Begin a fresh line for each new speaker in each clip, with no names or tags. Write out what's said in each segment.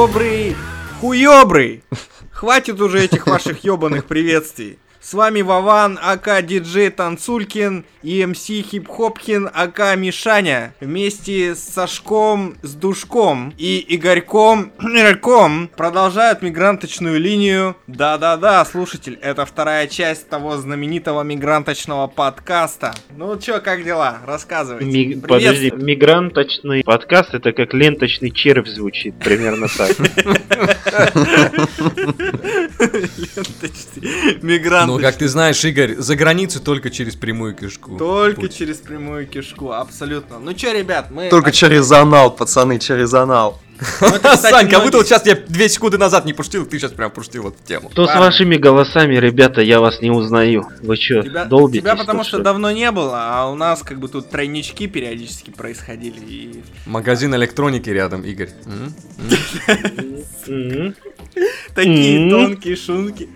Добрый хуёбрый! Хватит уже этих ваших ёбаных приветствий. С вами Вован, АК Диджей Танцулькин и МС Хип-Хопкин, АК Мишаня. Вместе с Сашком, с Душком и Игорьком Игорьком продолжают мигранточную линию. Да-да-да, слушатель, это вторая часть того знаменитого мигранточного подкаста. Ну чё, как дела? Рассказывайте.
Ми-. Подожди, мигранточный подкаст это как ленточный червь звучит, примерно так.
Ленточный Мигрант.
Как ты знаешь, Игорь, за границу только через прямую кишку.
Только
Путь.
через прямую кишку, абсолютно. Ну чё, ребят, мы...
Только через анал, пацаны, через анал.
Ну, это, кстати,
Сань, как будто
многие-
вот сейчас я две секунды назад не пустил, ты сейчас прям пустил вот в тему.
Что с вашими голосами, ребята, я вас не узнаю. Вы чё,
Тебя,
долбитесь?
тебя потому
тут,
что давно не было, а у нас как бы тут тройнички периодически происходили. И...
Магазин электроники рядом, Игорь.
Такие тонкие шунки.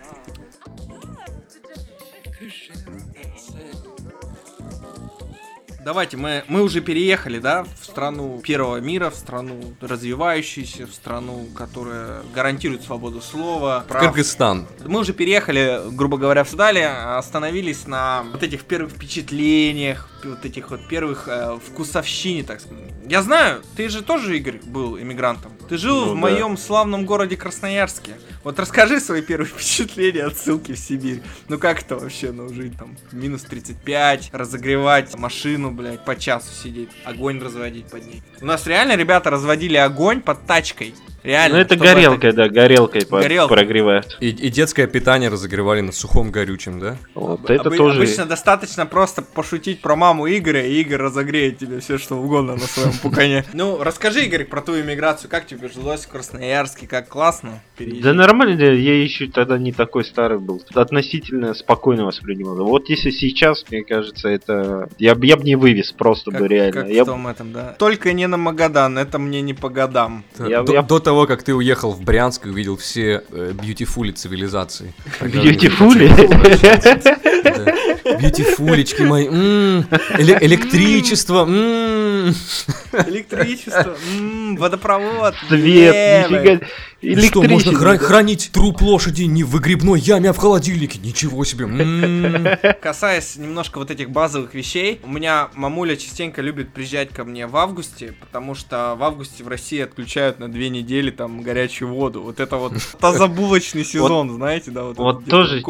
Давайте, мы, мы уже переехали, да, в страну первого мира, в страну развивающуюся, в страну, которая гарантирует свободу слова, прав.
Кыргызстан.
Мы уже переехали, грубо говоря, в Судали, остановились на вот этих первых впечатлениях, вот этих вот первых э, вкусовщине, так сказать. Я знаю, ты же тоже, Игорь, был иммигрантом. Ты жил
Ну
в
да.
моем славном городе Красноярске. Вот расскажи свои первые впечатления от ссылки в Сибирь. Ну как это вообще, ну жить там минус 35, разогревать машину, блядь, по часу сидеть, огонь разводить под ней. У нас реально ребята разводили огонь под тачкой. Реально.
Ну это горелкой, да, горелкой
Горелкой.
прогревают.
И, и детское питание разогревали на сухом горючем, да?
Вот
Об-
это
обы-
тоже...
Обычно достаточно просто пошутить про маму Игоря, и Игорь разогреет тебе все, что угодно на своем пукане. Ну, расскажи, Игорь, про твою иммиграцию. Как тебе жилось в Красноярске? Как классно?
Да нормально, я еще тогда не такой старый был. Относительно спокойно воспринимал. Вот если сейчас, мне кажется, это... Я бы я б не вывез просто бы реально.
как в том этом, да. Только не на Магадан, это мне не по годам.
Я-
до,
я-
до того, как ты уехал в Брянск и увидел все э, бьютифули цивилизации. Когда они
Бьютифули?
Бьютифулечки мои. электричество.
Электричество, водопровод.
Свет,
Что, можно хра- хранить труп лошади не в выгребной яме, а в холодильнике? Ничего себе.
Касаясь немножко вот этих базовых вещей, у меня мамуля частенько любит приезжать ко мне в августе, потому что в августе в России отключают на две недели там горячую воду. Вот это вот тазобулочный сезон, знаете, да? Вот,
тоже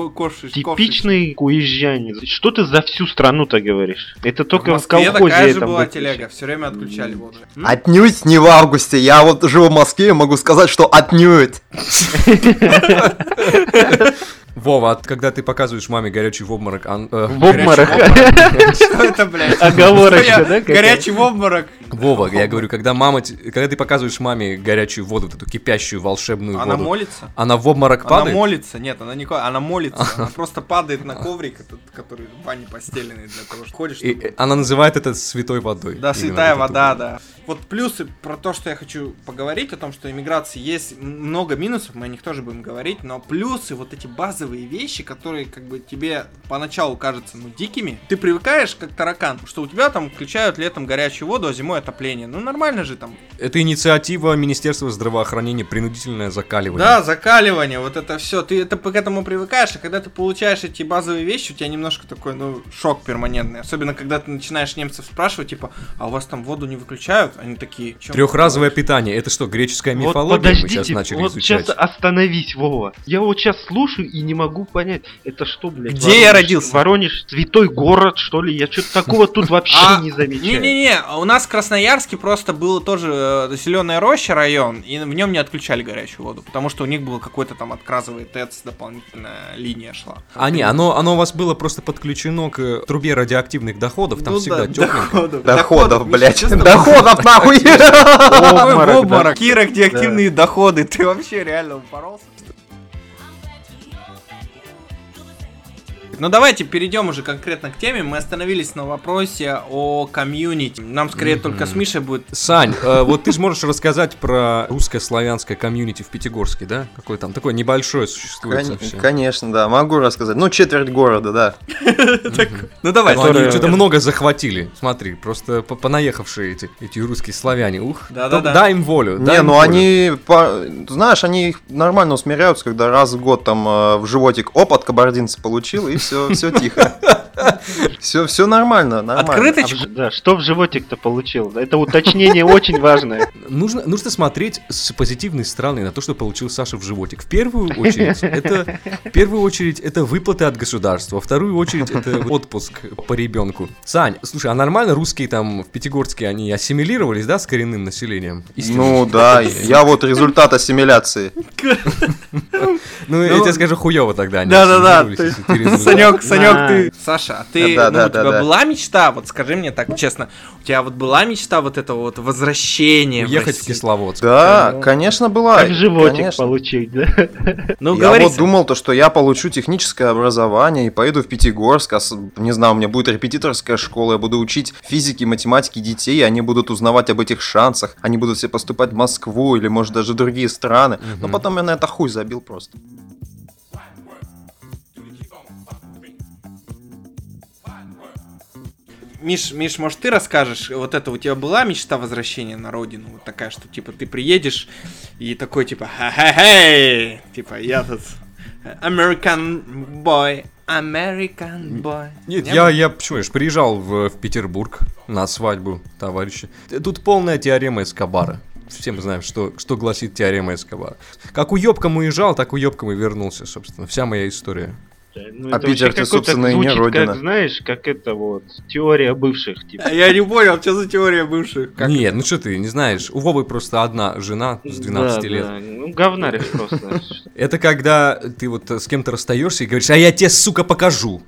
Типичный уезжанец. Что ты за всю страну-то говоришь? Это только
В
колхозе
такая же была телега, все время отключали воду.
Отнюдь не в августе. Я вот живу в Москве и могу сказать, что отнюдь. knew it.
Вова, а когда ты показываешь маме горячий в обморок, ан- э,
В обморок.
Что это, блядь?
Оговорочка, да?
Горячий в обморок.
Вова, я говорю, когда мама, когда ты показываешь маме горячую воду, вот эту кипящую волшебную
Она
воду,
молится?
она в обморок
Она
падает?
молится, нет, она не она молится, она просто падает на коврик, который в бане постеленный для того, что ходишь.
Э, она называет это святой водой.
Да, святая вода, да. Вот плюсы про то, что я хочу поговорить, о том, что иммиграции есть много минусов, мы о них тоже будем говорить, но плюсы, вот эти базовые вещи, которые как бы тебе поначалу кажутся, ну, дикими, ты привыкаешь как таракан, что у тебя там включают летом горячую воду, а зимой отопление. Ну, нормально же там.
Это инициатива Министерства здравоохранения, принудительное закаливание.
Да, закаливание, вот это все, ты это к этому привыкаешь, а когда ты получаешь эти базовые вещи, у тебя немножко такой, ну, шок перманентный. Особенно, когда ты начинаешь немцев спрашивать, типа, а у вас там воду не выключают? Они такие, «Чё вы
Трехразовое питание. Это что, греческая
Вот
мифология мы сейчас
подождите,
начали
вот
изучать?
сейчас остановись, Вова. Я вот сейчас слушаю и не могу понять, это что, блядь?
Где я родился?
Воронеж, святой город, что ли? Я что-то такого тут вообще
А,
не замечаю.
Не-не-не, у нас в Красноярске просто был тоже зеленая роща район, и в нем не отключали горячую воду, потому что у них был какой-то там отказовый ТЭЦ, дополнительная линия шла.
А не, оно, оно у вас было просто подключено к э, трубе радиоактивных доходов, там
Ну
всегда
да,
тепленько.
доходов.
Блядь. Доходов нахуй.
Обморок.
Кира, где активные доходы? Ты вообще реально упоролся? Ну давайте перейдем уже конкретно к теме. Мы остановились на вопросе о комьюнити. Нам скорее только с Мишей будет...
Сань, э, вот ты же можешь рассказать про русское славянское комьюнити в Пятигорске, да? Какое там такое небольшое существует
Кон-
совсем.
Конечно, да, могу рассказать. Ну, четверть города, да.
Ну давай.
Они что-то много захватили. Смотри, просто по- понаехавшие эти, эти русские славяне. Ух,
Да-да-да.
дай им волю.
Не, ну они, знаешь, они нормально усмиряются, когда раз в год там э, в животик оп от кабардинца получил, и все, все тихо. Все, все нормально, нормально.
А
Открыточку.
в ж- да, что в животик-то получил? Это уточнение очень важное.
Нужно, нужно смотреть с позитивной стороны на то, что получил Саша в животик. В первую очередь, это, в первую очередь, это выплаты от государства. Во вторую очередь, это отпуск по ребенку. Сань, слушай, а нормально русские там в Пятигорске, они ассимилировались, да, с коренным населением?
Ну да, я вот результат ассимиляции.
Ну, я тебе скажу, хуево тогда они
Да-да-да, Санек, Санек, ты... Саша, а ты,
Да,
ну,
да,
у тебя
да,
была мечта, вот скажи мне так честно, у тебя вот была мечта вот этого вот возвращения
Уехать в? Кисловодск.
Да, конечно, была.
Как животик
конечно.
получить, да?
Ну,
я вот думал, то, что я получу техническое образование и поеду в Пятигорск, а не знаю, у меня будет репетиторская школа, я буду учить физике, математике детей, и они будут узнавать об этих шансах, они будут все поступать в Москву или, может, даже другие страны. Но потом я на это хуй забил просто.
Миш, Миш, может ты расскажешь, вот это у тебя была мечта возвращения на родину, вот такая, что типа ты приедешь и такой типа ха-ха-хей, типа я тут American boy, American boy.
Нет,
Не
я, я почему, я ж приезжал в, в Петербург на свадьбу товарища. Тут полная теорема Эскобара. Все мы знаем, что, что гласит теорема Эскобара. Как уебком уезжал, так уебком и вернулся, собственно. Вся моя история.
Ну,
А
это
Питер, ты, собственно, и не родина.
Как, знаешь, как это вот, теория бывших, типа.
Я не понял, что за теория бывших? Как
Нет,
это?
ну что ты, не знаешь. У Вовы просто одна жена с 12
Да,
лет.
да, Ну, говнарь просто.
Это когда ты вот с кем-то расстаешься и говоришь, а я тебе, сука, покажу.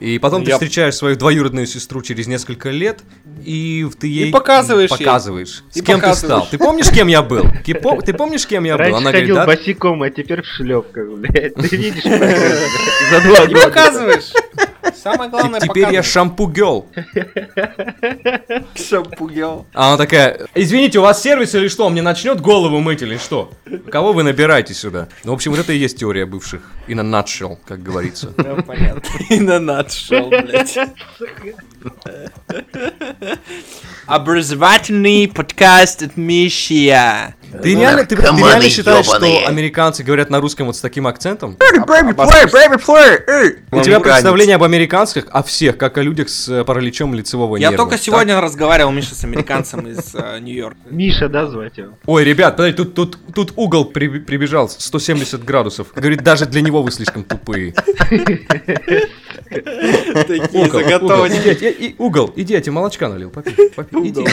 И потом ты
Я-
встречаешь свою двоюродную сестру через несколько лет, и ты ей
показываешь ей.
показываешь. С
И
кем ты
показываешь.
стал? Ты помнишь, кем я был? Ты помнишь, кем я был?
Раньше
Она
ходил
говорит, да,
босиком, а теперь в шлепках, блядь. Ты видишь, за два
И
года.
показываешь. Самое главное,
Теп- Теперь я шампу гел.
шампугел.
А она такая, извините, у вас сервис или что? Мне начнет голову мыть или что? Кого вы набираете сюда? Ну, в общем, вот это и есть теория бывших. In a nutshell, как говорится.
Да, понятно. И на надшел, блядь. Образовательный подкаст от Мишия.
Ты реально, ты, ты реально считаешь, что американцы говорят на русском вот с таким акцентом?
Baby play, baby play, эй!
У тебя представление об американцах, о всех, как о людях с э, параличом лицевого
Я
нерва.
только
так?
сегодня разговаривал, Миша, с американцем из э, Нью-Йорка.
Миша, да, звать его?
Ой, ребят, подожди, тут, тут, тут угол при- прибежал 170 градусов. Говорит, даже для него вы слишком тупые.
Такие заготовочки.
угол, иди, я тебе молочка налил, попей, иди, иди.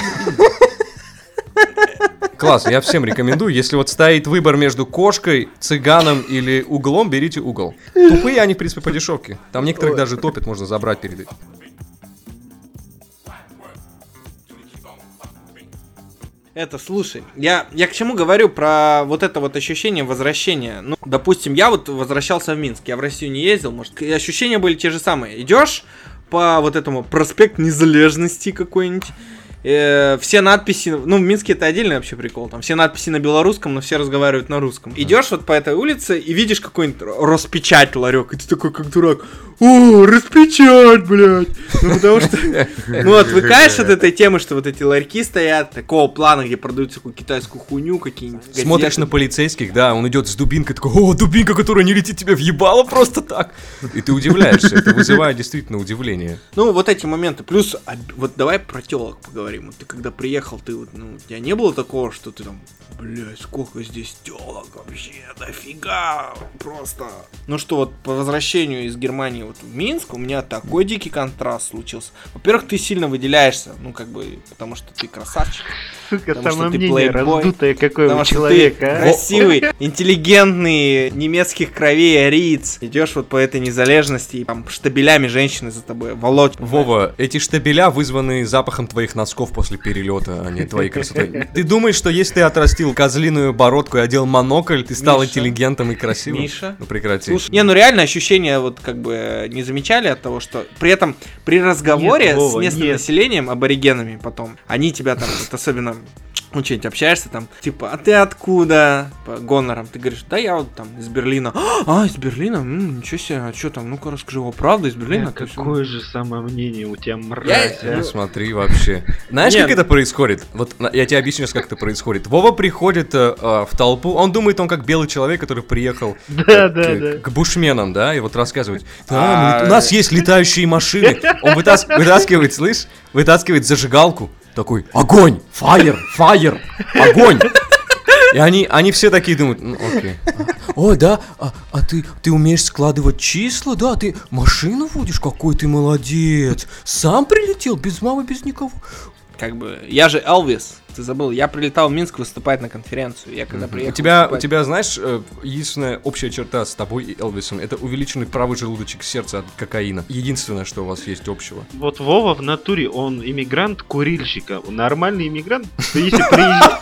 Класс, я всем рекомендую, если вот стоит выбор между кошкой, цыганом или углом, берите угол. Тупые они, в принципе, по дешевке. Там некоторых даже топят, можно забрать перед.
Это, слушай, я, я к чему говорю про вот это вот ощущение возвращения. Ну, допустим, я вот возвращался в Минск, я в Россию не ездил, может, и ощущения были те же самые. Идешь по вот этому проспект Незалежности какой-нибудь, э, все надписи, ну, в Минске это отдельный вообще прикол, там все надписи на белорусском, но все разговаривают на русском. Идешь вот по этой улице и видишь какой-нибудь Роспечать ларек, и ты такой, как дурак, о, распечать, блядь. Ну, потому что, ну, отвыкаешь от этой темы, что вот эти ларьки стоят, такого плана, где продают всякую китайскую хуйню, какие-нибудь
Смотришь на полицейских, да, он идет с дубинкой, такой, о, дубинка, которая не летит тебе в ебало просто так. И ты удивляешься, это вызывает действительно удивление.
Ну, вот эти моменты. Плюс, а, вот давай про телок поговорим. Вот ты когда приехал, ты вот, ну, у тебя не было такого, что ты там, блядь, сколько здесь телок вообще, дофига, просто. Ну что, вот по возвращению из Германии вот в Минск у меня такой дикий контраст случился. Во-первых, ты сильно выделяешься, ну, как бы, потому что ты красавчик.
Сука,
Потому что ты плейбой,
раздутое какое
Потому что
человека,
ты
а.
красивый, интеллигентный, немецких кровей ариец. Идешь вот по этой незалежности, и там штабелями женщины за тобой волочь.
Вова, эти штабеля вызваны запахом твоих носков. Мозгов после перелета, а не твоей красоты. Ты думаешь, что если ты отрастил козлиную бородку и одел монокль, ты стал
Миша.
интеллигентом и красивым?
Миша.
Ну прекрати.
Слушай, не, ну реально ощущение вот как бы не замечали от того, что при этом при разговоре
Нет, Вова,
с местным
нет.
населением, аборигенами потом, они тебя там вот особенно ну, что-нибудь общаешься там, типа, а ты откуда? По гонорам. Ты говоришь, да я вот там из Берлина. А, из Берлина? М, ничего себе, а что там? Ну-ка расскажи, о, правда из Берлина? Всё-
какое же самомнение у тебя, мразь,
Я-
а.
Ну, смотри вообще. Знаешь,
Нет.
как это происходит? Вот я тебе объясню, как это происходит. Вова приходит э, э, в толпу, он думает, он как белый человек, который приехал
Да,
э,
да,
к,
да.
к бушменам, да, и вот рассказывать.
А,
«Да, мы- у нас есть летающие машины. Он вытас- вытаскивает, слышь, вытаскивает зажигалку, такой, огонь, фаер, фаер, огонь. И они, они все такие думают, ну окей. О, да, а, а ты, ты умеешь складывать числа, да, ты машину водишь, какой ты молодец. Сам прилетел, без мамы, без никого.
Как бы, я же Элвис, ты забыл, я прилетал в Минск выступать на конференцию. Я когда приехал
У тебя, у
выступать-
тебя, знаешь, э, единственная общая черта с тобой и Элвисом, это увеличенный правый желудочек сердца от кокаина. Единственное, что у вас есть общего.
Вот Вова в натуре, он иммигрант курильщика. Нормальный иммигрант, если приезжает,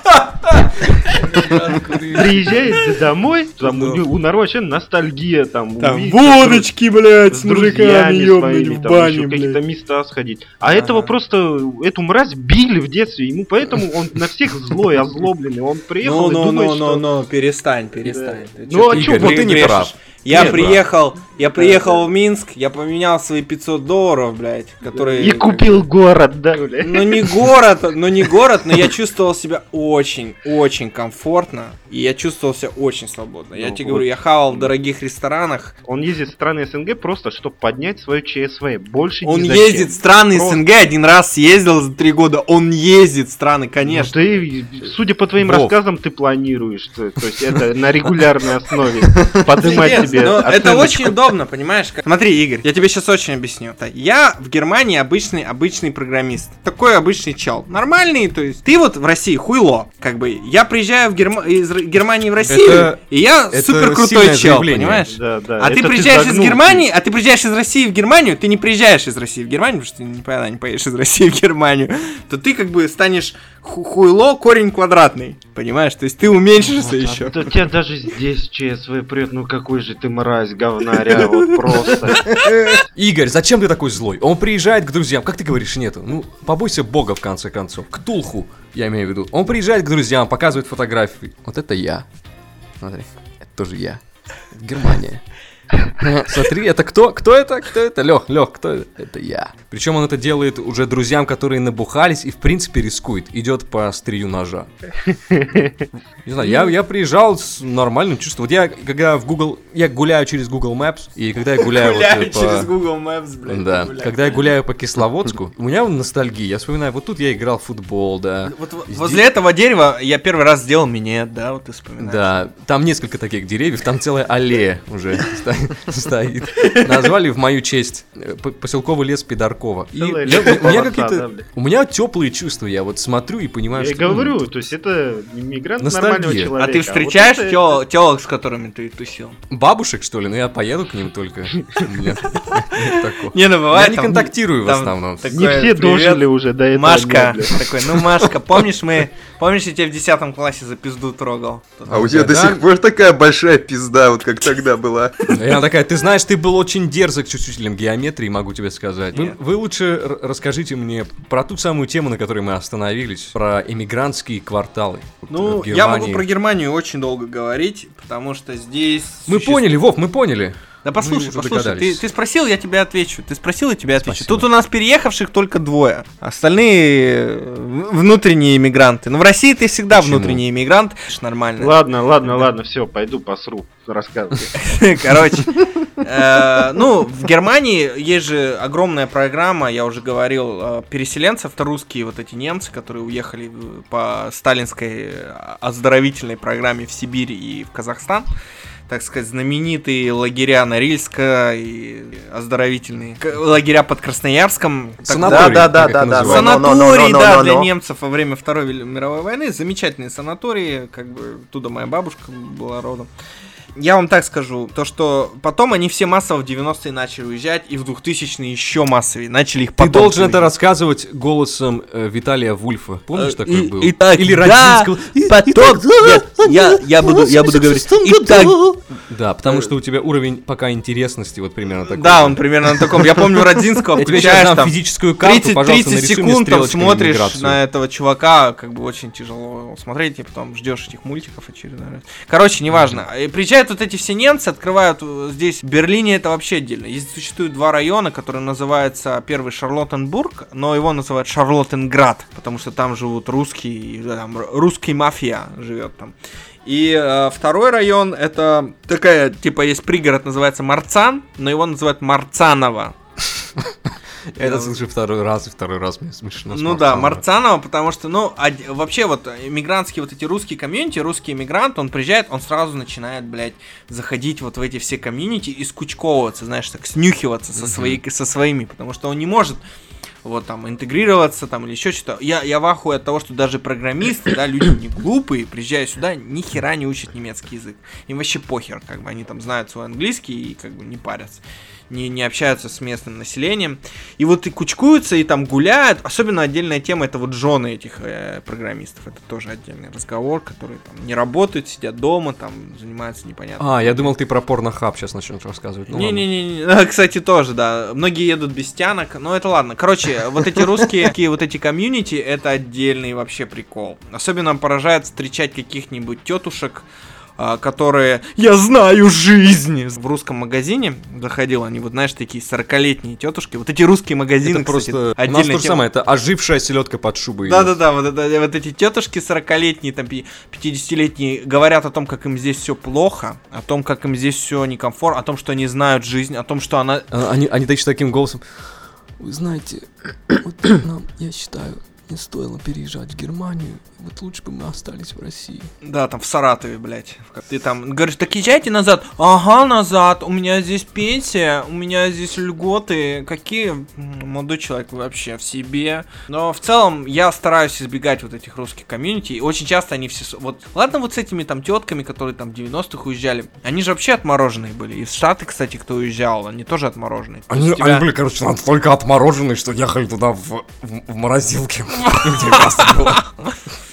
приезжает домой, там у, народа вообще ностальгия, там,
водочки, блядь,
с
мужиками
своими,
в
там,
бане,
еще какие-то места сходить. А этого просто, эту мразь били в детстве, ему поэтому он на всех злой, озлобленный. Он приехал
Ну,
и
ну,
думает,
ну,
что...
ну, ну, перестань, перестань.
Ну, а чё, вот
ты не прав.
Я
Ты не
приехал, я приехал в Минск, я поменял свои 500 долларов, блядь, которые...
И купил город, да, бля.
Ну не город, ну не город, но я чувствовал себя очень, очень комфортно, и я чувствовал себя очень свободно. Я
Ну
тебе
вот.
говорю, я хавал в дорогих ресторанах.
Он ездит в страны СНГ просто, чтобы поднять свое ЧСВ. Больше
Он ездит в страны
Просто.
СНГ, один раз съездил за три года, он ездит в страны,
Ну,
конечно.
ты, судя по твоим
Вов.
рассказам, ты планируешь, то, то есть это на регулярной основе поднимать
Пиздец,
тебе
ну, это очень удобно, понимаешь? как- Смотри, Игорь, я тебе сейчас очень объясню. Я в Германии обычный, обычный программист. Такой обычный чел. Нормальный, то есть. Ты вот в России хуйло. Как бы, я приезжаю в Герма- из Германии в Россию,
Это-
и я
это
супер крутой чел,
заявление.
понимаешь?
Да, да.
А ты
это
приезжаешь из
загнул,
Германии, а ты приезжаешь из России в Германию, ты не приезжаешь из России в Германию, потому что ты никогда не поедешь из России в Германию, то ты как бы станешь хуйло корень квадратный, понимаешь? То есть ты уменьшишься
Вот,
еще.
а то тебя даже здесь ЧСВ прет, ну какой же ты мразь, говнаря, вот просто.
Игорь, зачем ты такой злой? Он приезжает к друзьям, как ты говоришь, нету? Ну, побойся бога в конце концов. К Тулху, я имею в виду. Он приезжает к друзьям, показывает фотографии. Вот это я. Смотри, это тоже я. Германия. Смотри, это кто? Кто это? Кто это? Лех, Лех, кто это? Это я. Причем он это делает уже друзьям, которые набухались и в принципе рискует. Идет по острию ножа. Не знаю, я, я приезжал с нормальным чувством. Вот я, когда в Google, я гуляю через Google Maps, и когда я гуляю, вот,
Гуляю
по-
через Google Maps, блядь.
да,
гуляю.
когда я гуляю по Кисловодску, у меня ностальгия. Я вспоминаю, вот тут я играл в футбол, да.
Вот возле этого дерева я первый раз сделал минет, да, вот ты вспоминаешь.
Да, там несколько таких деревьев, там целая аллея уже стоит. Назвали в мою честь э, поселковый лес Пидоркова. И я- у меня какие-то, у меня теплые чувства, я вот смотрю и понимаю,
Я
что... м,
говорю, то есть это
Ностальгия.
нормального
А
человека.
А ты
вот
встречаешь телок, с которыми ты тусил?
Бабушек, что ли? Ну я поеду к ним только.
Не, ну
Я
бывает
не
там-
контактирую в основном.
Не все дожили уже до этого.
Машка, такой, ну Машка, помнишь мы, помнишь, я тебя в 10 классе за пизду трогал?
А у тебя до сих пор такая большая пизда, вот как тогда была.
И она такая, ты знаешь, ты был очень дерзок с учителем геометрии, могу тебе сказать. Вы, вы лучше расскажите мне про ту самую тему, на которой мы остановились, про эмигрантские кварталы.
Ну, я могу про Германию очень долго говорить, потому что здесь...
Мы
суще-
поняли, Вов, мы поняли.
Да послушай,
уже
послушай, ты, ты спросил, я тебе отвечу. Ты спросил, я тебе отвечу.
Спасибо.
Тут у нас переехавших только двое. Остальные э, внутренние иммигранты. Ну, в России ты всегда
Почему?
внутренний иммигрант. Это ж Нормально.
Ладно, ладно, ладно, все, пойду посру. Рассказывай.
Короче, э, ну, в Германии есть же огромная программа, я уже говорил, э, переселенцев, это русские вот эти немцы, которые уехали по сталинской оздоровительной программе в Сибирь и в Казахстан. Так сказать, знаменитые лагеря Норильска и оздоровительные лагеря под Красноярском.
Санатории,
да, да, да, да. но,
да, для немцев во время Второй мировой войны. Замечательные санатории, как бы, оттуда моя бабушка была родом. Я вам так скажу, то что потом они все массово в 90-е начали уезжать, и в 2000-е еще массовее. Начали их
Ты
потом
должен это рассказывать голосом э, Виталия Вульфа. Помнишь,
Э,
такой
и-
был?
итак,
Или
да,
Родзинского.
Потом, нет, я, я буду, я буду говорить. Итак,
Да, потому что у тебя уровень пока интересности вот примерно такой.
да, он примерно на таком. Я помню Родзинского, включаешь там
физическую карту,
30,
пожалуйста,
30
нарисуй мне
секунд там смотришь на этого чувака, как бы очень тяжело смотреть, и потом ждешь этих мультиков очередной раз. Короче, неважно. И приезжают вот эти все немцы, открывают э, здесь, в Берлине это вообще отдельно. Здесь существует два района, которые называются, первый Шарлоттенбург, но его называют Шарлоттенград, потому что там живут русские, там русский мафия живет там. И э, второй район это такая, типа, есть пригород, называется Марцан, но его называют Марцаново.
Я это слышу второй раз, и второй раз мне смешно.
Ну да. Марцанова, потому что, ну, вообще вот иммигрантские вот эти русские комьюнити, русский иммигрант, он приезжает, он сразу начинает, блядь, заходить вот в эти все комьюнити и скучковываться, знаешь, так, снюхиваться со, свои, со своими, потому что он не может вот там интегрироваться там или еще что-то. Я, я в ахуе от того, что даже программисты, да, люди не глупые, приезжая сюда, ни хера не учат немецкий язык. Им вообще похер, как бы они там знают свой английский и как бы не парятся. Не, не общаются с местным населением. И вот и кучкуются, и там гуляют. Особенно отдельная тема это вот жены этих э, программистов. Это тоже отдельный разговор, которые там не работают, сидят дома, там занимаются непонятно.
А, я думал, ты про порнохаб сейчас начнешь рассказывать. Ну, ладно.
Не-не-не, а, кстати, тоже, да. Многие едут без тянок, но это ладно. Короче, вот эти русские, такие вот эти комьюнити, это отдельный вообще прикол. Особенно поражает встречать каких-нибудь тетушек, которые «Я знаю жизнь!» В русском магазине заходил, они вот, знаешь, такие 40-летние тетушки. Вот эти русские магазины,
Это
кстати,
просто... У нас
отдельная
то же самое, это ожившая селедка под шубой.
Да-да-да, вот, это- вот эти тетушки 40-летние, там, пи- 50-летние говорят о том, как им здесь все плохо, о том, как им здесь все некомфортно, о том, что они знают жизнь, о том, что она
А, Они, они точно таким голосом.
Вы знаете, вот нам, я считаю, не стоило переезжать в Германию. Вот лучше бы мы остались в России.
Да, там в Саратове, блядь. Ты там говоришь, так езжайте назад. Ага, назад. У меня здесь пенсия, у меня здесь льготы. Какие? Молодой человек вообще в себе. Но в целом я стараюсь избегать вот этих русских комьюнити. И очень часто они все... Вот, ладно вот с этими там тетками, которые там в 90-х уезжали. Они же вообще отмороженные были. И в Штаты, кстати, кто уезжал, они тоже отмороженные.
Они,
тебя-
они были, короче, настолько отмороженные, что ехали туда в, в, в морозилке. Где было.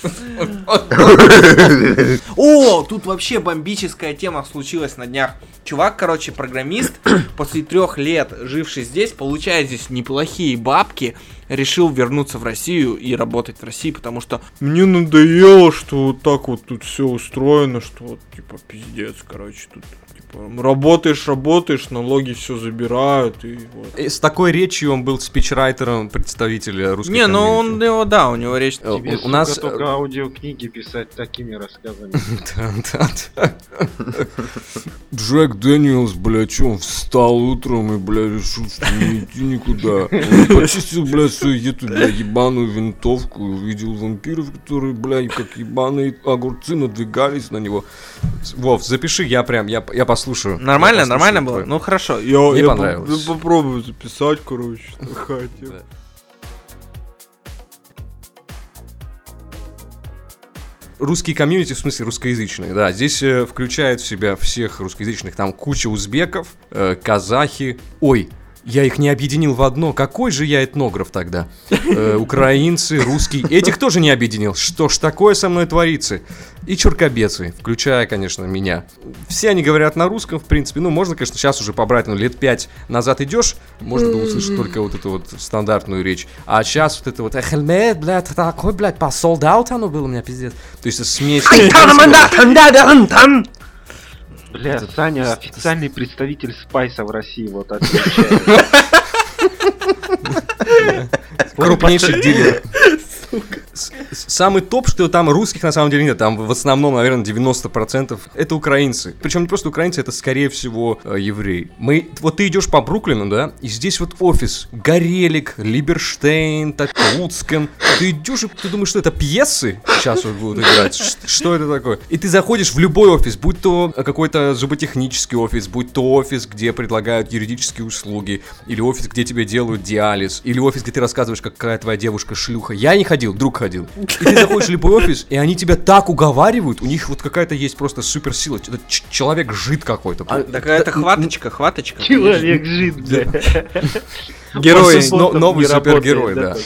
О, тут вообще бомбическая тема случилась на днях. Чувак, короче, программист, после трех лет живший здесь, получая здесь неплохие бабки, решил вернуться в Россию и работать в России, потому что мне надоело, что вот так вот тут все устроено, что вот типа пиздец, короче, тут типа работаешь, работаешь, налоги все забирают и вот.
И С такой речью он был спичрайтером представителя русской
Не, ну он,
комьюнити.
его, да, у него речь...
Э,
Тебе,
у-
сука,
у нас... э,
только аудиокниги писать такими рассказами.
Да, да, да. Джек Дэниелс, блядь, что он встал утром и, блядь, решил, что не идти никуда. Он почистил, блядь, эту, блядь, ебаную винтовку, увидел вампиров, которые, блядь, как ебаные огурцы надвигались на него. Вов, запиши, я прям, я, я послушаю.
Нормально,
Я послушаю
нормально было?
твой.
Ну хорошо.
Мне понравилось.
попробую записать, короче, что хотел.
Да. русские комьюнити, в смысле русскоязычные, да, здесь э, включает в себя всех русскоязычных, там куча узбеков, э, казахи, ой, я их не объединил в одно, какой же я этнограф тогда? Э, украинцы, русские, этих тоже не объединил, что ж такое со мной творится? И чуркобецы, включая, конечно, меня. Все они говорят на русском, в принципе, ну, можно, конечно, сейчас уже побрать, но лет пять назад идешь, можно было услышать только вот эту вот стандартную речь, а сейчас вот это вот «Эхельмет, блядь, такой, блядь, посол даут оно было у меня, пиздец». То есть это смесь...
Бля, Саня официальный представитель Спайса в России, вот отвечает.
крупнейший дилер. С- с- Самый топ, что там русских на самом деле нет, там в основном, наверное, 90% это украинцы. Причем не просто украинцы, это скорее всего э, евреи. Мы, вот ты идешь по Бруклину, да, и здесь вот офис, Горелик, Либерштейн, так, Луцкен. Ты идешь и ты думаешь, что это пьесы сейчас вот будут играть? Что это такое? И ты заходишь в любой офис, будь то какой-то зуботехнический офис, будь то офис, где предлагают юридические услуги, или офис, где тебе делают диализ, или офис, где ты рассказываешь, как какая твоя девушка шлюха. Я не ходил, друг ходил. И ты заходишь в любой офис, и они тебя так уговаривают, у них вот какая-то есть просто суперсила. Это человек жид какой-то.
А, Так это хваточка, хваточка.
Человек жид, бля.
Герои.
Он
Но- новый супергерой, да.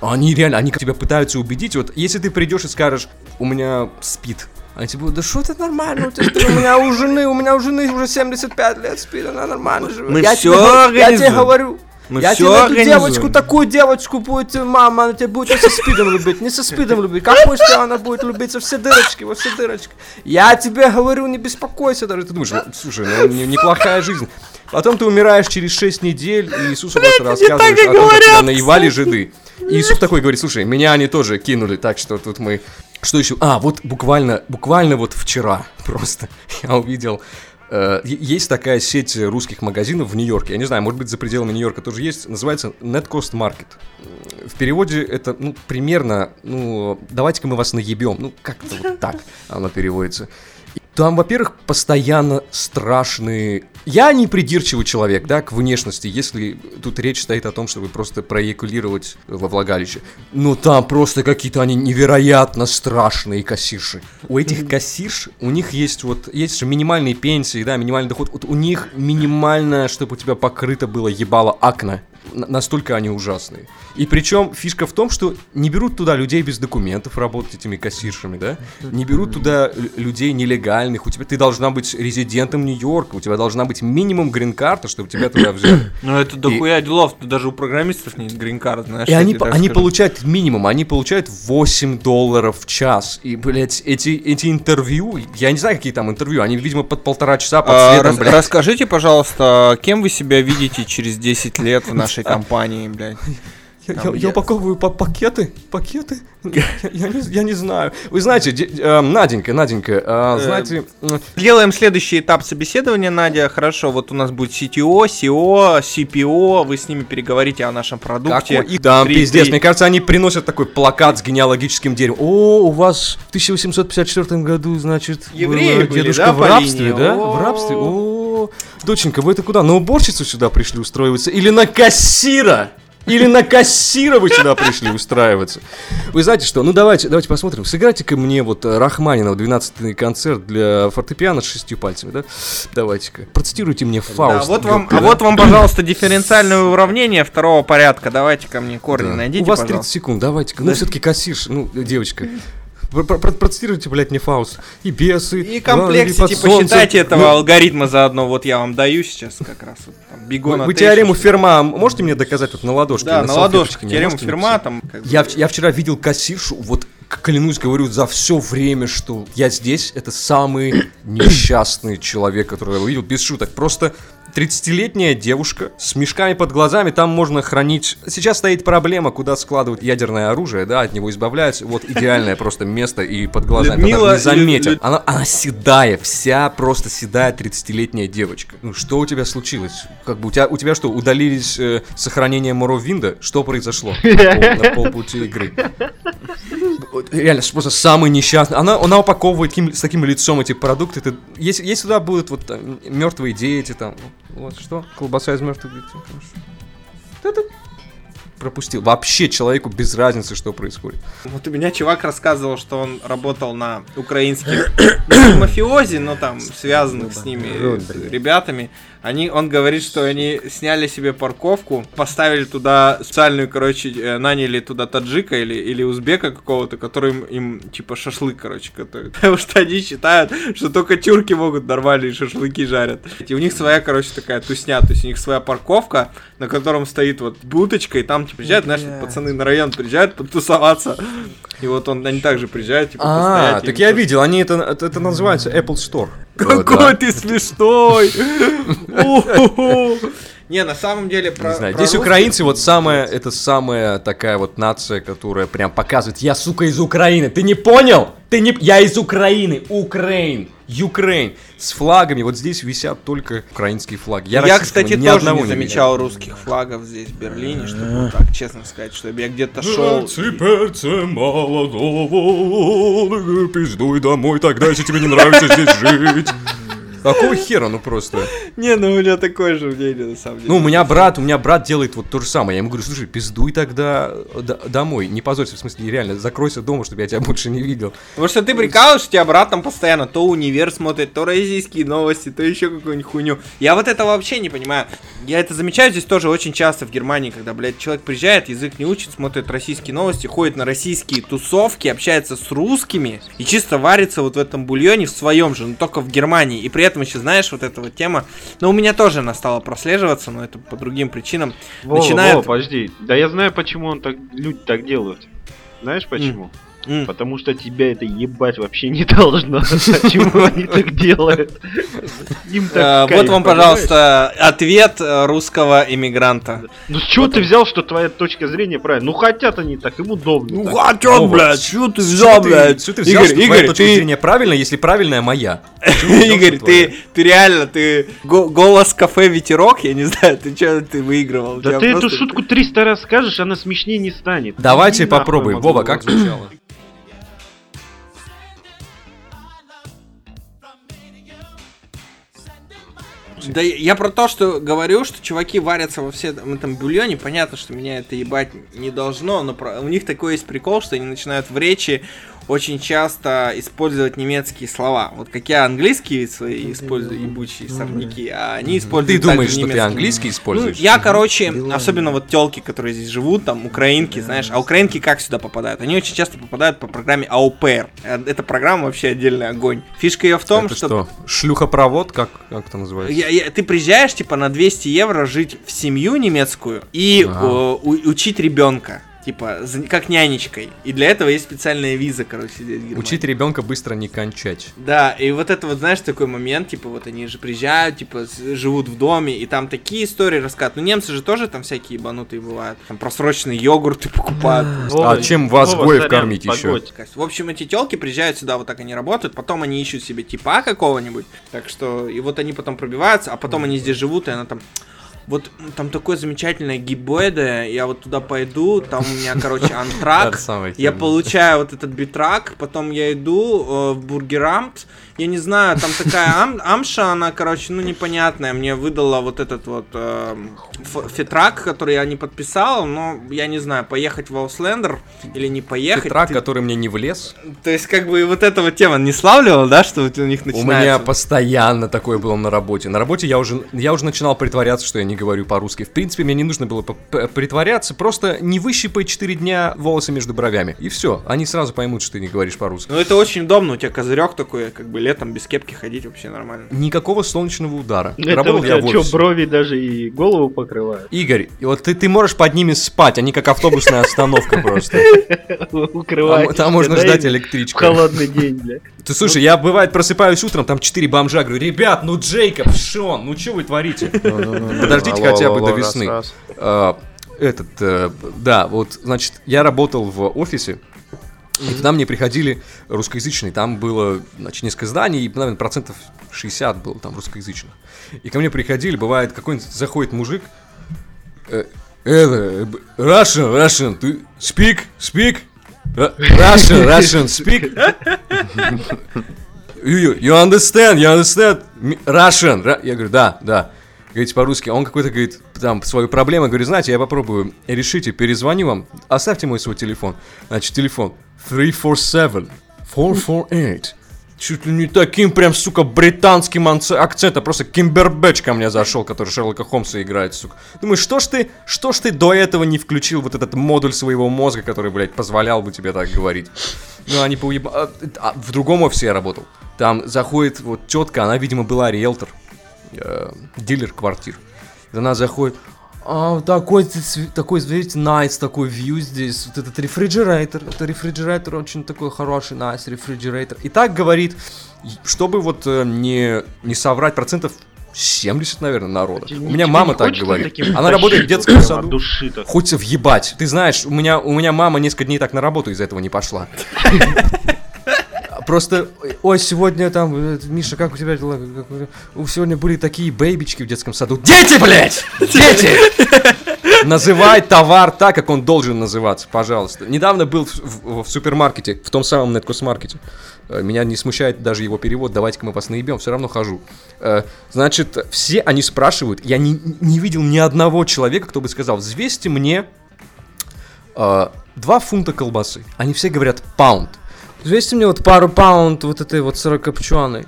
Они реально, они тебя пытаются убедить. Вот если ты придешь и скажешь, у меня спит. Они тебе будут, да что ты нормально, у, тебя спит? у меня у жены, у меня у жены уже 75 лет спит, она нормально живет.
Мы
я
всё
тебе, Я тебе говорю,
Мы
я тебе эту девочку, такую девочку будет, мама, она тебя будет со спидом любить, не со спидом любить. Как пусть она будет любить во все дырочки, во все дырочки. Я тебе говорю, не беспокойся даже. Ты думаешь, «Ну, слушай, ну не- неплохая жизнь. Потом ты умираешь через 6 недель, и Иисусу просто рассказываешь о том, как тебя наевали жиды. И Иисус такой говорит, слушай, меня они тоже кинули, так что тут мы... Что еще? А, вот буквально, буквально вот вчера просто я увидел Э, Есть такая сеть русских магазинов в Нью-Йорке. Я не знаю, может быть, за пределами Нью-Йорка тоже есть. Называется Net Cost Market. В переводе это, ну, примерно, ну, давайте-ка мы вас наебем. Ну, как-то вот так оно переводится. Там, во-первых, постоянно страшные... Я не придирчивый человек, да, к внешности, если тут речь стоит о том, чтобы просто проекулировать во влагалище. Но там просто какие-то они невероятно страшные кассирши. У этих кассирш, у них есть вот, есть же минимальные пенсии, да, минимальный доход. Вот у них минимальное, чтобы у тебя покрыто было ебало акне. Настолько они ужасные. И причем фишка в том, что не берут туда людей без документов работать этими кассиршами, да? Не берут туда людей нелегальных. У тебя ты должна быть резидентом Нью-Йорка, у тебя должна быть минимум грин-карта, чтобы тебя туда взяли.
Ну это дохуя делов, даже у программистов нет грин-карт, знаешь.
И они, они получают минимум, они получают 8 долларов в час. И, блядь, эти, эти интервью, я не знаю, какие там интервью, они, видимо, под полтора часа под
А,
светом, блядь.
Расскажите, пожалуйста, кем вы себя видите через 10 лет в нашей компании, блядь?
Я, я- я упаковываю па- пакеты, пакеты. Я, я не, я не знаю. Вы знаете, де- э, Наденька, Наденька, а,
Э,
знаете, м,
Делаем следующий этап собеседования, Надя. Хорошо, вот у нас будет CTO, SEO, CPO. Вы с ними переговорите о нашем продукте.
какой- да,
Три-
пиздец,
три-
мне кажется, они приносят такой плакат с генеалогическим деревом. О, у вас в 1854 году, значит,
Евреи
был
были,
дедушка
да,
в
по
рабстве, да? В рабстве? О, доченька, вы это куда? На уборщицу сюда пришли устроиваться? Или на кассира? Или на кассира вы сюда пришли устраиваться? Вы знаете что? Ну давайте, давайте посмотрим. Сыграйте-ка мне вот э, Рахманинов 12-й концерт для фортепиано с шестью пальцами, да? Давайте-ка. Процитируйте мне
Да,
Фауст.
вот вам, а
да?
вот вам, пожалуйста, дифференциальное уравнение второго порядка. Давайте ко мне корни
Да.
найдите,
У вас 30
пожалуйста.
секунд, давайте-ка. Ну, все-таки кассирш, ну, девочка. Про- про- про- Процитируйте, блядь, мне Фауст. И бесы.
И
под
типа,
солнцем.
считайте этого
Ну,
алгоритма заодно. Вот я вам даю сейчас как раз. Вот, там,
Вы,
бегон
вы
от
теорему. Ферма можете мне доказать вот на ладошке?
Да, на
салфеточке
ладошке. Теорему Ферма там. как бы.
Я, в- я вчера видел кассиршу, вот клянусь, говорю, за все время, что я здесь, это самый несчастный человек, которого я увидел, без шуток. Просто 30-летняя девушка с мешками под глазами, там можно хранить... Сейчас стоит проблема, куда складывать ядерное оружие, да, от него избавляются. Вот идеальное просто место и под глазами.
Людмила,
не заметят. Она, она седая, вся просто седая 30-летняя девочка. Ну, что у тебя случилось? Как бы у тебя, у тебя что, удалились э, сохранение Моровинда? Что произошло на полпути игры? Реально, просто самый несчастный. Она, она упаковывает таким- с таким лицом эти продукты. Ты- если, если туда будут вот там, мертвые дети, там, вот что? Колбаса из мертвых детей. хорошо. Пропустил. Вообще человеку без разницы, что происходит.
Вот у меня чувак рассказывал, что он работал на украинских ну, мафиози, но там связанных с ними
Рот,
с
блядь.
ребятами. Они, он говорит, что они сняли себе парковку, поставили туда специальную, короче, э, наняли туда таджика или, или узбека какого-то, который им, им, типа шашлык, короче, готовит. Потому что они считают, что только тюрки могут нормальные шашлыки жарят. И у них своя, короче, такая тусня, то есть у них своя парковка, на котором стоит вот будочка, и там, типа, приезжают, знаешь, пацаны на район приезжают потусоваться. И вот он, они также приезжают, типа,
А, так я видел, они это, это, это называется Apple Store.
какой ты смешной! Не, на самом деле про.
Не знаю,
про
здесь
русских-
украинцы вот самая, это самая такая вот нация, которая прям показывает, я, сука, из Украины, ты не понял? Ты не, я из Украины, Украин, Украин, с флагами, вот здесь висят только украинские флаги.
Я,
российского
кстати,
ни
тоже
одного
не замечал русских флагов здесь, в Берлине, чтобы вот так честно сказать, чтобы я где-то шел.
перца молодого, пиздуй домой тогда, если тебе не нравится здесь жить. Какого хера, ну просто.
Не, ну у меня такое же мнение, на самом деле.
Ну, у меня брат, у меня брат делает вот то же самое. Я ему говорю, слушай, пиздуй тогда д- домой. Не позорься, в смысле, реально, закройся дома, чтобы я тебя больше не видел.
Потому что ты прикалываешь, у тебя брат там постоянно то универ смотрит, то российские новости, то еще какую-нибудь хуйню. Я вот это вообще не понимаю. Я это замечаю здесь тоже очень часто в Германии, когда, блядь, человек приезжает, язык не учит, смотрит российские новости, ходит на российские тусовки, общается с русскими и чисто варится вот в этом бульоне в своем же, но только в Германии. И при этом еще, знаешь, вот эта вот тема, но у меня тоже она стала прослеживаться, но это по другим причинам.
Вова,
начинает-
Вова, подожди. Да я знаю, почему он так, люди так делают. Знаешь почему?
М.
Потому что тебя это ебать вообще не должно. Почему они так делают? Им
Э, Вот вам,
понимаешь?
пожалуйста, ответ э, русского иммигранта.
Ну с чего ты взял, что твоя точка зрения правильная? Ну хотят они так, им удобно. так.
хотят,
Вова,
что ты
Что ты, что ты взял,
Игорь,
что твоя точка зрения правильная, если правильная моя? Взял,
Игорь, ты, ты реально, ты го- голос кафе ветерок, я не знаю, ты что ты выигрывал?
Да ты эту шутку 300 раз скажешь, она смешнее не станет.
Давайте попробуем. Вова, как звучало?
Да я про то, что говорю, что чуваки варятся во всем этом бульоне. Понятно, что меня это ебать не должно, но про- у них такой есть прикол, что они начинают в речи очень часто использовать немецкие слова. Вот как я английские свои использую, ебучие сорняки, а они используют
Ты думаешь, что ты английский
Ну,
используешь?
я, короче, особенно вот телки, которые здесь живут, там, украинки, знаешь, а украинки как сюда попадают? Они очень часто попадают по программе АУПР. Э, Эта программа вообще отдельный огонь. Фишка ее в том,
Это
что...
что? Шлюхопровод? Как, как это называется?
Я- я- ты приезжаешь, типа, на 200 евро жить в семью немецкую и
Ага.
э, у- учить ребенка. Типа, как нянечкой. И для этого есть специальная виза, короче, здесь.
Учить ребенка быстро не кончать.
Да, и вот это вот, знаешь, такой момент, типа, вот они же приезжают, типа, живут в доме, и там такие истории рассказывают. Ну, немцы же тоже там всякие ебанутые бывают. Там просроченные йогурты покупают.
Вова,
А чем вас Гоев кормить
погодь.
В общем, эти телки приезжают сюда, вот так они работают, потом они ищут себе типа какого-нибудь, так что, и вот они потом пробиваются, а потом они здесь живут, и она там, вот там такое замечательное гибоиде, я вот туда пойду, там у меня, короче, антрак, я получаю вот этот битрак, потом я иду э, в Бургерамт, я не знаю, там такая ам- амша, она, короче, ну непонятная, мне выдала вот этот вот э, фитрак, который я не подписал, но я не знаю, поехать в Ауслендер или не поехать.
Трак,
ты-
который мне не влез.
То есть, как бы, вот эта вот тема не славливала, да, что у них
У меня
начинается...
постоянно такое было на работе. На работе я уже, я уже начинал притворяться, что я не говорю по-русски. В принципе, мне не нужно было притворяться, просто не выщипай 4 дня волосы между бровями. И все, они сразу поймут, что ты не говоришь по-русски.
Ну, это очень удобно, у тебя козырек такой, как бы летом без кепки ходить вообще нормально.
Никакого солнечного удара.
Это
Работал
у
я
тебя
в
что, брови даже и голову покрывают?
Игорь, вот ты, ты можешь под ними спать, они как автобусная остановка просто.
Укрывать.
Там, можно
да,
ждать электричку.
холодный день, бля.
Ты слушай, я бывает просыпаюсь утром, там четыре бомжа, говорю, ребят, ну Джейкоб, Шон, ну что вы творите? Подождите
Алло,
хотя бы до весны. А, Этот, э, да, вот, значит, я работал в офисе, и туда мне приходили русскоязычные, там было, значит, несколько зданий, и, наверное, процентов 60 было там русскоязычных. И ко мне приходили, бывает, какой-нибудь заходит мужик, это, э, Russian, Russian, ты speak, speak, Ru- Russian, Russian, speak. You, you understand, you understand? Russian. Я говорю, да, да. Говорите по-русски. Он какой-то говорит, там, свою проблему. Говорю, знаете, я попробую решить и перезвоню вам. Оставьте мой свой телефон. Значит, телефон 347 448. Чуть ли не таким прям, сука, британским акцентом. Просто Кимбербэтч ко мне зашел, который Шерлока Холмса играет, сука. Думаю, что ж ты, что ж ты до этого не включил вот этот модуль своего мозга, который, блядь, позволял бы тебе так говорить? Ну, они поуеба... а, а, в другом офисе я работал. Там заходит вот тетка, она, видимо, была риэлтор, э, дилер квартир. Она заходит, а, такой, ты такой, видите, nice, такой view здесь, вот этот рефрижератор, это рефрижератор очень такой хороший, nice рефрижератор. И так говорит, чтобы вот э, не, не соврать процентов 70, наверное, народа.
Тебе
У меня мама так говорит. Она работает в детском саду.
души?
Хоть въебать. Ты знаешь, у меня, у меня мама несколько дней так на работу из-за этого не пошла. просто, ой, сегодня там, э, Миша, как у тебя дела? У- Сегодня были такие бейбички в детском саду. Дети, блядь! Дети! Называй товар так, как он должен называться, пожалуйста. Недавно был в, в- в супермаркете, в том самом Неткос-маркете. Э, Меня не смущает даже его перевод, давайте-ка мы вас наебем, все равно хожу. Э, Значит, все они спрашивают, я не, не видел ни одного человека, кто бы сказал, взвесьте мне э, два фунта колбасы. Они все говорят паунд. Взвесьте мне вот пару паунд вот этой вот сырокопченой.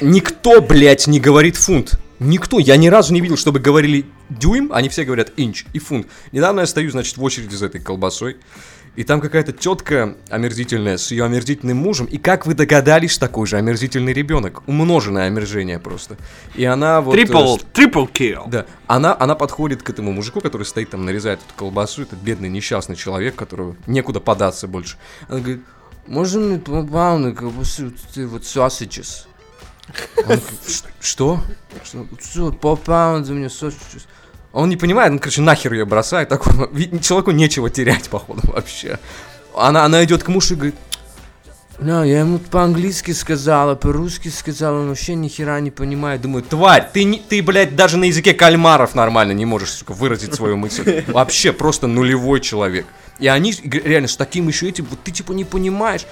Никто, блядь, не говорит фунт. Никто. Я ни разу не видел, чтобы говорили дюйм, они все говорят инч и фунт. Недавно я стою, значит, в очереди за этой колбасой. И там какая-то тетка омерзительная с ее омерзительным мужем. И как вы догадались, такой же омерзительный ребенок. Умноженное омерзение просто. И она вот... э,
Трипл, трипл килл.
да, она, она подходит к этому мужику, который стоит там, нарезает эту колбасу, этот бедный несчастный человек, которого некуда податься больше. Она говорит, можно мне два паунда колбасы, вот sausages?» Он говорит, «Ш- Что? Что? Что, по паунда мне sausages?» Он не понимает, он, короче, нахер ее бросает, такой, вид- человеку нечего терять, походу, вообще. Она, она идет к мужу и говорит, да, я ему по-английски сказала, по-русски сказала, он вообще ни хера не понимает. Думаю, тварь, ты, не, ты, блядь, даже на языке кальмаров нормально не можешь, сука, выразить свою мысль. Вообще просто нулевой человек. И они реально с таким еще этим, вот ты типа не понимаешь.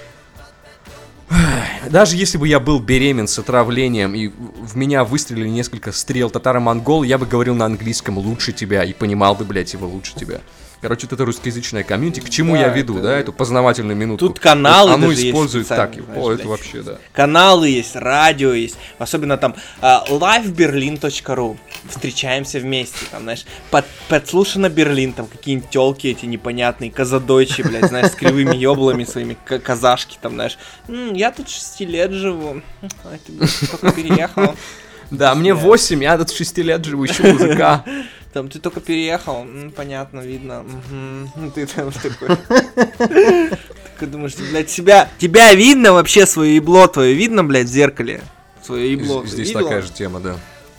Даже если бы я был беремен с отравлением и в меня выстрелили несколько стрел татаро-монгол, я бы говорил на английском лучше тебя и понимал бы, блядь, его лучше тебя. Короче, вот это русскоязычная комьюнити. К чему
Да,
я веду,
это-
да, эту познавательную минуту?
Тут каналы
Вот Оно
есть
использует так.
специальные,
О,
знаешь,
это
блядь.
вообще, да.
Каналы есть, радио есть, особенно там а, liveberlin.ru. Встречаемся вместе, там, знаешь, под, подслушано Берлин, там какие-нибудь телки эти непонятные, казадойчи, блядь, знаешь, с кривыми еблами своими, казашки, там, знаешь. «М, я тут 6 лет живу, а ты только переехал,
Да, мне 8, я тут 6 лет живу, еще музыка.
там, ты только переехал, понятно, видно, мгм». Ну, ты там такой... Такой думаешь, блядь, себя, тебя видно вообще, свое ебло твое видно, блядь, в зеркале? Свое ебло.
Здесь такая же тема, да.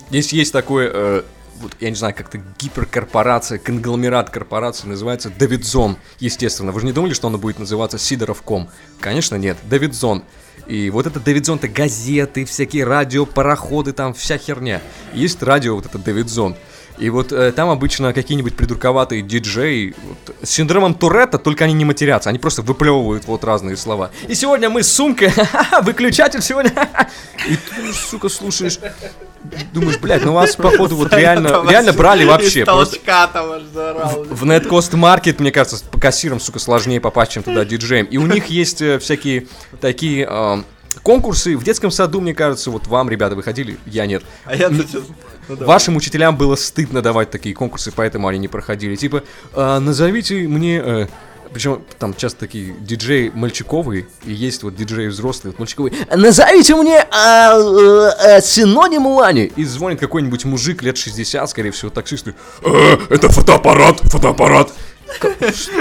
Здесь есть такое, э, вот, я не знаю, как-то гиперкорпорация, конгломерат корпорации, называется Давидзон, естественно. Вы же не думали, что оно будет называться Сидоровком? Конечно, нет, Давидзон. И вот это Давидзон, это газеты, всякие радио, пароходы, там вся херня. Есть радио, вот это Давидзон. И вот э, там обычно какие-нибудь придурковатые диджеи вот, с синдромом Туретта, только они не матерятся, они просто выплевывают вот разные слова. И сегодня мы с сумкой, выключатель сегодня, ха-ха». И ты, сука, слушаешь, думаешь, блядь, ну вас, походу, вот реально, реально брали вообще. Просто
заорал.
в Netcost Market, мне кажется, по кассирам, сука, сложнее попасть, чем туда диджеем. И у них есть э, всякие такие эм, конкурсы. В детском саду, мне кажется, вот вам, ребята, выходили, я нет.
А я сейчас...
Вашим учителям было стыдно давать такие конкурсы, поэтому они не проходили. Типа, «А, назовите мне... причем там часто такие диджеи мальчиковые, и есть вот диджеи взрослые, вот мальчиковые. Назовите мне а, э, э, синоним Лани. И звонит какой-нибудь мужик лет 60, скорее всего, таксисту. «Э, это фотоаппарат, фотоаппарат.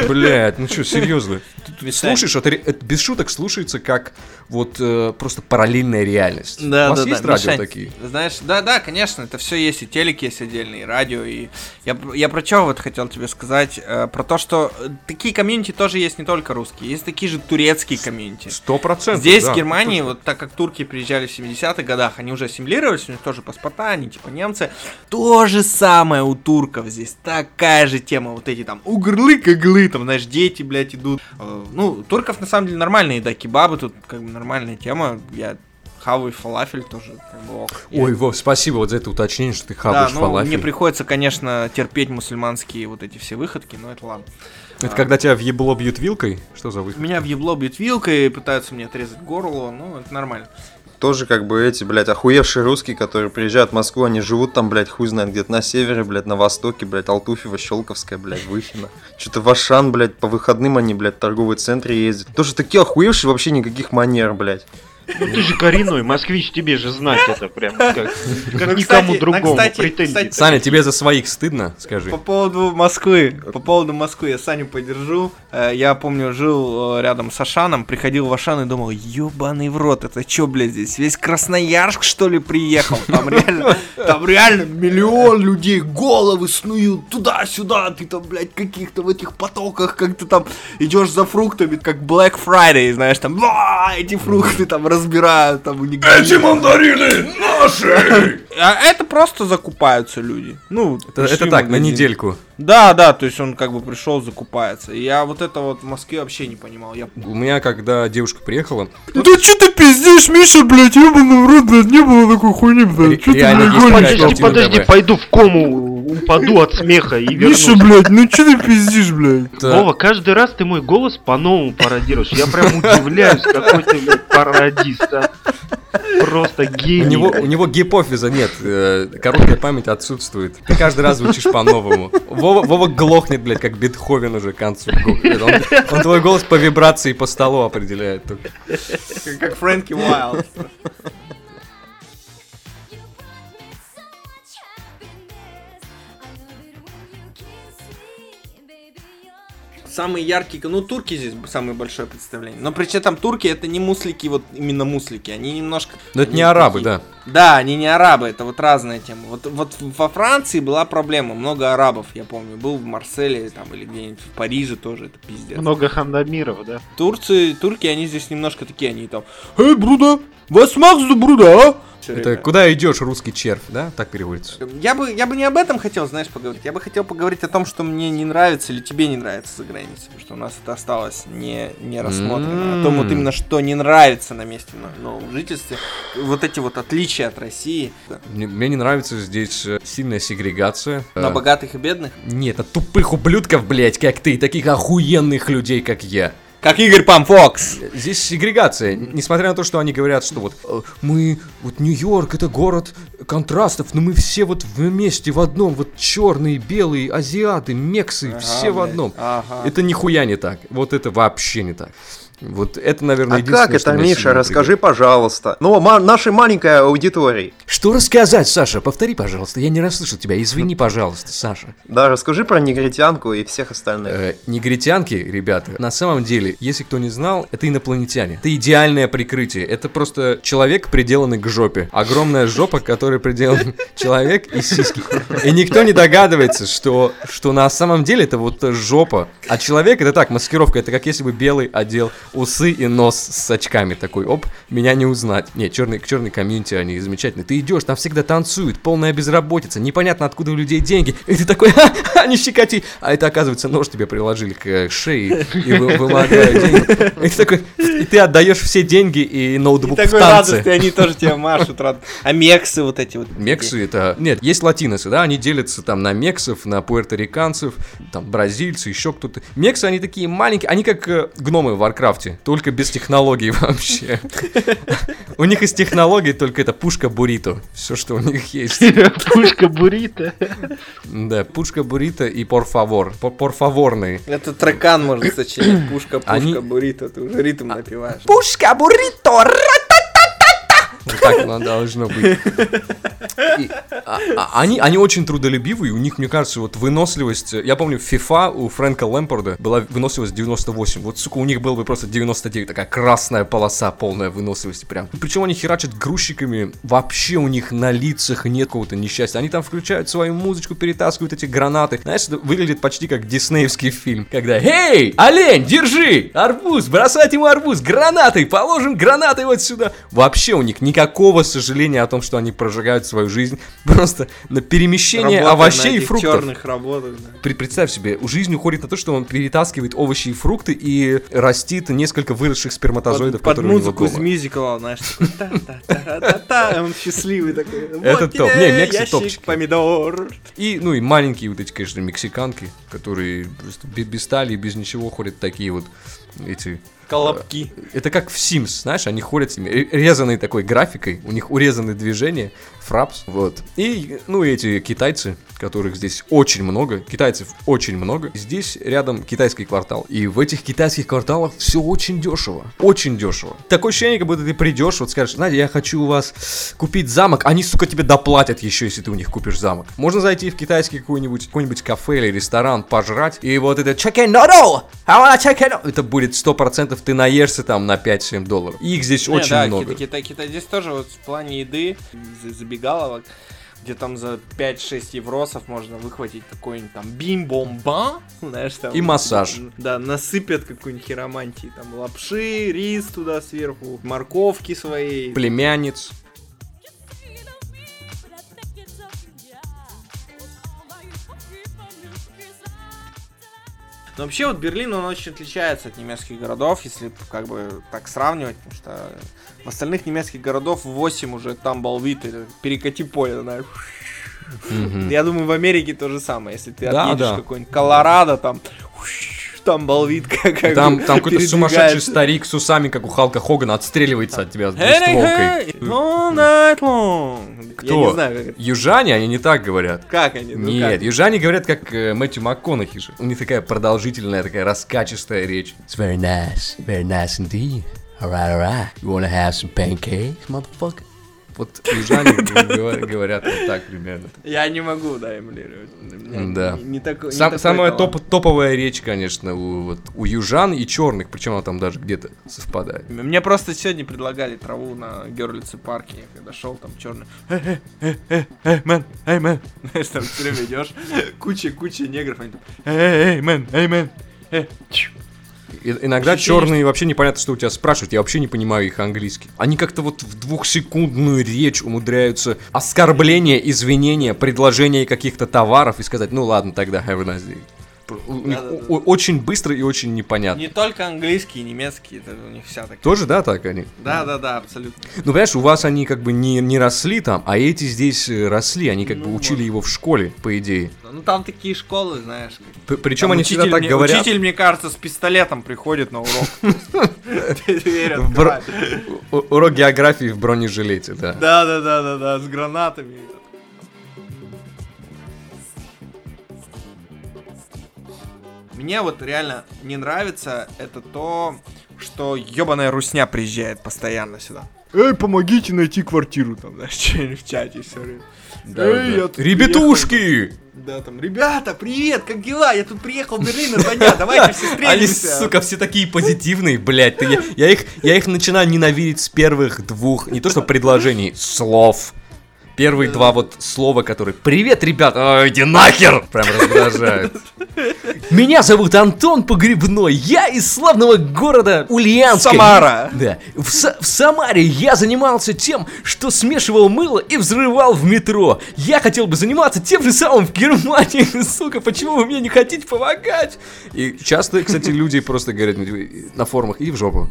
Блять, ну что, серьезно? Ты Слушаешь, это, это без шуток слушается как вот э, просто параллельная реальность.
Да,
У вас
да,
есть
да.
радио
Мишань,
такие?
Знаешь, да, да, конечно, это все есть, и телек есть отдельный, и радио, и я, я про что вот хотел тебе сказать, э, про то, что такие комьюнити тоже есть не только русские, есть такие же турецкие комьюнити.
Сто процентов.
Здесь,
да,
в Германии, вот так как турки приезжали в 70-х годах, они уже ассимилировались, у них тоже паспорта, они типа немцы. То же самое у турков здесь, такая же тема, вот эти там угрлы-каглы, там, знаешь, дети, блядь, идут. Э, Ну, турков на самом деле нормальные, да, кебабы тут как бы нормальная тема, я хаваю фалафель тоже, как бы ок. Я-
Ой, Вов, спасибо вот за это уточнение, что ты
да,
хаваешь
ну,
фалафель.
мне приходится, конечно, терпеть мусульманские вот эти все выходки, но это ладно.
Это когда тебя в ебло бьют вилкой? Что за выход?
Меня в ебло бьют вилкой, пытаются мне отрезать горло, ну, это нормально.
Тоже как бы эти, блядь, охуевшие русские, которые приезжают в Москву, они живут там, блядь, хуй знает, где-то на севере, блядь, на востоке, блядь, Алтуфьево, Щелковская, блядь, Выхино. Что-то в Ашан, блядь, по выходным они, блядь, в торговый центр ездят. Тоже такие охуевшие, вообще никаких манер, блядь.
Ну ты же коренной москвич, тебе же знать это прям как, как
Ну,
никому
кстати,
другому.
ну, кстати,
Претензий.
кстати,
Саня, тебе за своих стыдно, скажи.
По поводу Москвы, по поводу Москвы я Саню поддержу. Э, Я помню, жил э, рядом с Ашаном, приходил в Ашан и думал, ебаный в рот, это чё, блядь, здесь весь Красноярск, что ли, приехал? Там реально, Там реально миллион людей, головы снуют туда-сюда, ты там, блядь, каких-то в этих потоках, как ты там идешь за фруктами, как Black Friday, знаешь, там, «Ва, эти фрукты там разбирают, там, у них... Эти мандарины наши! А это просто закупаются люди. Ну,
Это, это так, на недельку.
Да, да, то есть он как бы пришел закупается. Я вот это вот в Москве вообще не понимал. Я...
У меня, когда девушка приехала,
Да что ты пиздишь, Миша, блядь, ебаный в рот, блядь, не было такой хуйни, блядь. Чё ты, блядь, гонишь?
Подожди, подожди, пойду в кому, упаду от смеха и вернусь.
Миша, блядь, ну что ты пиздишь, блядь?
Вова, каждый раз ты мой голос по-новому пародируешь. Я прям удивляюсь, какой ты блядь, пародист, а. Просто
у
гений.
него, у него гипофиза нет, э, короткая память отсутствует. Ты каждый раз звучишь по-новому. Вова, Вова глохнет, блядь, как Бетховен уже к концу. Он, он твой голос по вибрации по столу определяет. только.
Как Фрэнки Уайлд. Самые яркие, ну турки здесь самое большое представление. Но при этом турки это не муслики, вот именно муслики, они немножко...
Но это не арабы,
такие-
да.
Да, они не арабы, это вот разная тема. Вот, вот во Франции была проблема, много арабов, я помню. Был в Марселе там или где-нибудь в Париже тоже, это пиздец.
Много хандамиров, да?
Турции, турки, они здесь немножко такие, они там... Эй, бруда, вас максу, бруда, а? Всё
Это
время.
куда идешь, русский червь, да? Так переводится.
Я бы, я бы не об этом хотел, знаешь, поговорить. Я бы хотел поговорить о том, что мне не нравится или тебе не нравится за границей. Потому что у нас это осталось не, не рассмотрено. О том вот именно, что не нравится на месте на новом жительстве. Вот эти вот отличия от России.
Мне, мне не нравится здесь э, сильная сегрегация.
На богатых и бедных.
Нет, от тупых ублюдков, блядь, как ты, и таких охуенных людей, как я.
Как Игорь Памфокс.
Здесь сегрегация, несмотря на то, что они говорят, что вот э, мы, вот Нью-Йорк это город контрастов, но мы все вот вместе в одном, вот черные, белые, азиаты, мексы, все в одном.
ага.
Это нихуя не так, вот это вообще не так. Вот это, наверное,
А
единственное,
как это, Миша, расскажи, пожалуйста. Ну, ма- нашей маленькой аудитории.
Что рассказать, Саша? Повтори, пожалуйста. Я не расслышал тебя. Извини, пожалуйста, Саша.
Да, расскажи про негритянку и всех остальных.
Э, негритянки, ребята, на самом деле, если кто не знал, это инопланетяне. Это идеальное прикрытие. Это просто человек, приделанный к жопе. Огромная жопа, которой приделан человек и сиськи. И никто не догадывается, что, что на самом деле это вот жопа. А человек это так, маскировка. Это как если бы белый одел усы и нос с очками. Такой, оп, меня не узнать. Не, черный, черный комьюнити, они замечательные. Ты идешь, там всегда танцуют, полная безработица, непонятно откуда у людей деньги. И ты такой, ха-ха, не щекоти. А это оказывается нож тебе приложили к э, шее и вы- вымогают деньги. И ты такой, и ты отдаешь все деньги и
И
ноутбук в
такой
танце.
радостный, они тоже тебя машут. рад- А мексы вот эти вот.
Мексы это... Нет, есть латиносы, да, они делятся там на мексов, на пуэрториканцев, там бразильцы, еще кто-то. Мексы, они такие маленькие, они как э, гномы в Warcraft е, только без технологий вообще. У них из технологий только это пушка буррито, все, что у них есть.
Пушка буррито.
Да, пушка буррито и por favor, порфаворный.
Это трекан можно сочинить. Пушка, пушка, буррито. Ты уже ритм напеваешь.
Пушка буррито! Вот так оно должно быть. А, а, они, они очень трудолюбивые, у них, мне кажется, вот выносливость... Я помню, FIFA у Фрэнка Лэмпорда была выносливость 98. Вот, сука, у них было бы просто 99, такая красная полоса, полная выносливости прям. Причем они херачат грузчиками, вообще у них на лицах нет какого-то несчастья. Они там включают свою музычку, перетаскивают эти гранаты. Знаешь, это выглядит почти как диснеевский фильм, когда «Эй, олень, держи! Арбуз, бросать ему арбуз, гранатой, положим гранаты вот сюда!» Вообще у них никакого сожаления о том, что они прожигают свою жизнь. Просто на перемещение
Работа
овощей
на
и фруктов.
черных работах, да.
Представь себе, жизнь уходит на то, что он перетаскивает овощи и фрукты и растит несколько выросших сперматозоидов,
Под, под
которые у него
музыку из
дома.
мюзикла, знаешь, такой он счастливый такой. Вот
Это топ. Не, Мекси
ящик
топчики.
помидор.
И, ну и маленькие вот эти, конечно, мексиканки, которые без талии, без ничего ходят такие вот эти...
Колобки.
Это как в Sims, знаешь, они ходят с ними, ре- резаной такой графикой, у них урезаны движения, фрапс, вот. И, ну, эти китайцы, которых здесь очень много, китайцев очень много. Здесь рядом китайский квартал. И в этих китайских кварталах все очень дешево. Очень дешево. Такое ощущение, как будто ты придешь, вот скажешь, знаете, я хочу у вас купить замок, они, сука, тебе доплатят еще, если ты у них купишь замок. Можно зайти в китайский какой-нибудь какой-нибудь кафе или ресторан, пожрать, и вот это chicken noodle, I want a chicken noodle». Это будет 100% ты наешься там на 5-7 долларов. Их здесь
Не,
очень
да,
много.
Китай, Китай, здесь тоже вот в плане еды, за- забегаловок, где там за 5-6 евросов можно выхватить какой-нибудь там бим-бом-ба, знаешь, там...
И массаж.
Да, насыпят какую-нибудь хиромантии, там лапши, рис туда сверху, морковки своей.
Племянниц.
Но вообще вот Берлин, он очень отличается от немецких городов, если как бы так сравнивать, потому что в остальных немецких городов 8 уже там болвит, перекати поле, знаешь. Я думаю, в Америке то же самое, если ты
Да,
отъедешь
да.
какой-нибудь Колорадо, там там болвит, как,
Там, там какой-то сумасшедший старик с усами, как у Халка Хогана, отстреливается от тебя с
Hey,
двустволкой.
hey, all night long. Я
Кто?
не знаю, как это.
Южане, они не так говорят.
Как они? ну
Нет,
как?
южане говорят, как э, Мэтью МакКонахи же. У них такая продолжительная, такая раскачистая речь.
It's very nice, very nice indeed. Alright, alright. You wanna have some pancakes, motherfucker?
Вот южане говор- говорят вот так примерно.
Я не могу, да, эмулировать.
Да.
Не, такой
самая топовая речь, конечно, у, вот, у южан и черных, причем она там даже где-то совпадает.
Мне просто сегодня предлагали траву на Герлице парке, я когда шел, там черный. Эй, эй, эй, эй, мэн, эй, мэн. Знаешь, там все время идешь, куча, куча негров, они там, эй, эй, мэн, эй, мэн.
Иногда черные вообще непонятно, что у тебя спрашивают. Я вообще не понимаю их английский. Они как-то вот в двухсекундную речь умудряются оскорбления, извинения, предложения каких-то товаров и сказать, ну ладно, тогда have a nice day. Пр- у них очень быстро и очень непонятно.
Не только английский, и немецкий, это у них вся такая.
Тоже, да, так они?
Да, да, да, абсолютно.
Ну, понимаешь, у вас они как бы не, не росли там, а эти здесь э, росли, они как бы
Ну,
учили
вот.
его в школе, по идее.
Ну там такие школы, знаешь.
П- Причем
там
они
учитель
всегда так
мне-
говорят.
Учитель, мне кажется, с пистолетом приходит на урок.
Урок географии в бронежилете, да.
Да, да, да, да, да, с гранатами. Мне вот реально не нравится это то, что ебаная русня приезжает постоянно сюда. Эй, помогите найти квартиру там, знаешь, что-нибудь в чате все время. Эй, я тут
Ребятушки!
Да, там, ребята, привет, как дела? Я тут приехал в Берлин на два дня, давайте все
Они,
встретимся.
сука, все такие позитивные, блядь. Ты- я, я их, я их начинаю ненавидеть с первых двух, не то что предложений, слов. Первые два вот слова, которые «Привет, ребята!» «Ой, иди нахер!» Прям раздражают. Меня зовут Антон Погребной, я из славного города Ульяновска.
Самара.
Да. В, Са- в Самаре я занимался тем, что смешивал мыло и взрывал в метро. Я хотел бы заниматься тем же самым в Германии. Сука, почему вы мне не хотите помогать? И часто, кстати, люди просто говорят на форумах, иди в жопу.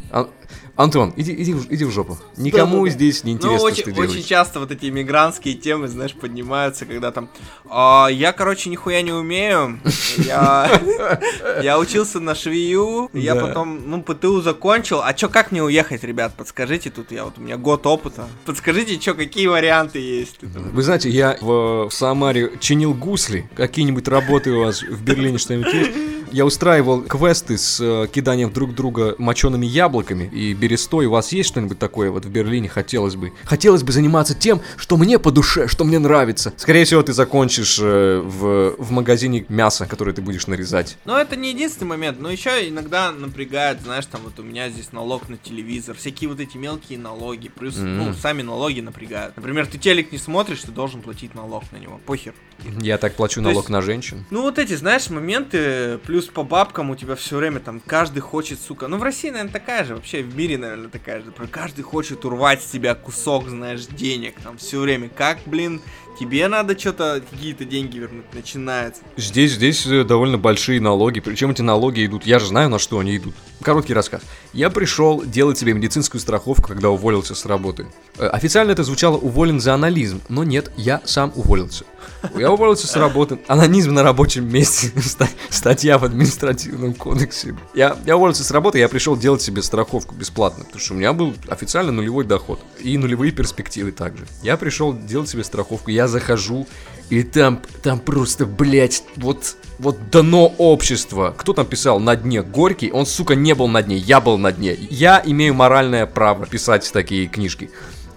Ан- Антон, иди, иди, в- иди в жопу. Никому
Да-да-да.
здесь не интересно,
ну, очень,
что ты
очень
делаешь.
часто вот эти иммигрантские темы, знаешь, поднимаются, когда там «А, я, короче, нихуя не умею. Я, я учился на швею, я
Да.
потом, ну, ПТУ закончил. А чё, как мне уехать, ребят? Подскажите, тут я вот у меня год опыта. Подскажите, чё, какие варианты есть?
Вы знаете, я в, в Самаре чинил гусли. Какие-нибудь работы у вас в Берлине что-нибудь есть? Я устраивал квесты с э, киданием друг друга мочеными яблоками и берестой. У вас есть что-нибудь такое вот в Берлине? Хотелось бы. Хотелось бы заниматься тем, что мне по душе, что мне нравится. Скорее всего, ты закончишь э, в, в магазине мяса, которое ты будешь нарезать.
Но это не единственный момент, но еще иногда напрягает, знаешь, там вот у меня здесь налог на телевизор, всякие вот эти мелкие налоги, плюс, ну,
Мгм.
сами налоги напрягают. Например, ты телек не смотришь, ты должен платить налог на него, похер.
Я так плачу
То
налог
есть-
на женщин.
Ну вот эти, знаешь, моменты, плюс по бабкам у тебя все время там каждый хочет, сука. Ну в России, наверное, такая же, вообще в мире, наверное, такая же. Про каждый хочет урвать с тебя кусок, знаешь, денег там все время. Как, блин, тебе надо что-то, какие-то деньги вернуть, начинается.
Здесь, здесь э, довольно большие налоги, причем эти налоги идут, я же знаю, на что они идут. Короткий рассказ. Я пришел делать себе медицинскую страховку, когда уволился с работы. Э, Официально это звучало уволен за анализм, но нет, я сам уволился. Я уволился с работы. Анонизм на рабочем месте. Ста- Статья в административном кодексе. Я, я уволился с работы, я пришел делать себе страховку бесплатно, потому что у меня был официально нулевой доход. И нулевые перспективы также. Я пришел делать себе страховку, я захожу, и там, там просто, блядь, вот, вот дно общества. Кто там писал на дне? Горький? Он, сука, не был на дне, я был на дне. Я имею моральное право писать такие книжки.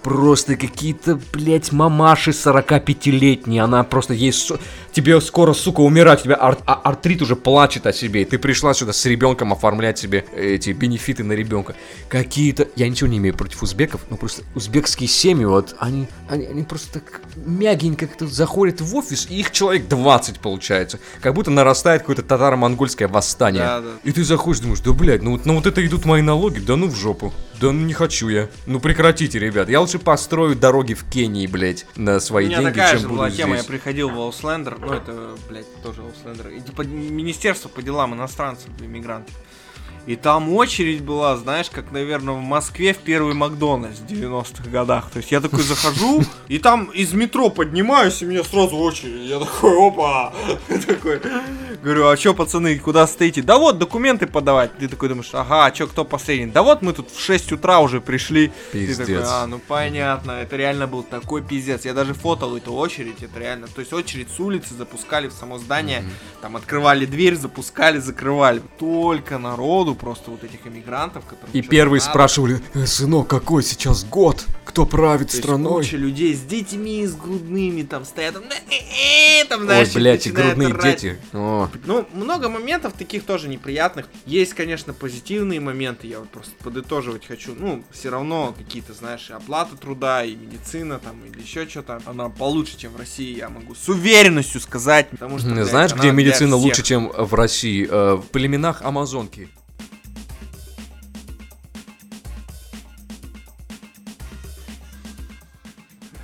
Просто какие-то, блядь, мамаши 45-летние, она просто есть... тебе скоро, сука, умирать, у тебя ар- а- артрит уже плачет о себе, и ты пришла сюда с ребенком оформлять себе эти бенефиты на ребенка. Какие-то, я ничего не имею против узбеков, но просто узбекские семьи, вот, они, они, они просто так мягенько как-то заходят в офис, и их человек 20 получается. Как будто нарастает какое-то татаро-монгольское восстание.
Да, да.
И ты заходишь, думаешь, да, блядь, ну, вот- ну вот это идут мои налоги, да ну в жопу. Да ну не хочу я. Ну прекратите, ребят. Я лучше построю дороги в Кении, блядь, на
У
свои
меня
деньги,
такая
чем
же
буду
была
здесь.
тема, я приходил в Ауслендер, ну это, блядь, тоже Ауслендер, и типа Министерство по делам иностранцев, иммигрантов. И там очередь была, знаешь, как, наверное, в Москве в первый Макдональдс в 90-х годах. То есть я такой захожу, и там из метро поднимаюсь, и меня сразу очередь. Я такой, опа! Такой, говорю, а чё, пацаны, куда стоите? Да вот, документы подавать. Ты такой думаешь, ага, а чё, кто последний? Да вот мы тут в 6 утра уже пришли. Ты такой,
Пиздец.
а, ну понятно, это реально был такой пиздец. Я даже фотал эту очередь, это реально. То есть очередь с улицы запускали в само здание, там открывали дверь, запускали, закрывали. Только народу, просто вот этих иммигрантов, которым
И первые
надо.
спрашивали, «Э, сынок, какой сейчас год? Кто правит
То есть
страной?
куча людей с детьми, с грудными, там стоят, там, «Э-э-э», там,
Ой,
знаешь,
блядь, и грудные
орать.
дети. О,
Ну, много моментов таких тоже неприятных. Есть, конечно, позитивные моменты, я вот просто подытоживать хочу. Ну, все равно какие-то, знаешь, оплата труда, и медицина там, или еще что-то. Она получше, чем в России, я могу с уверенностью сказать. Потому что, блядь,
Знаешь, где медицина лучше, чем в России? Э, В племенах Амазонки.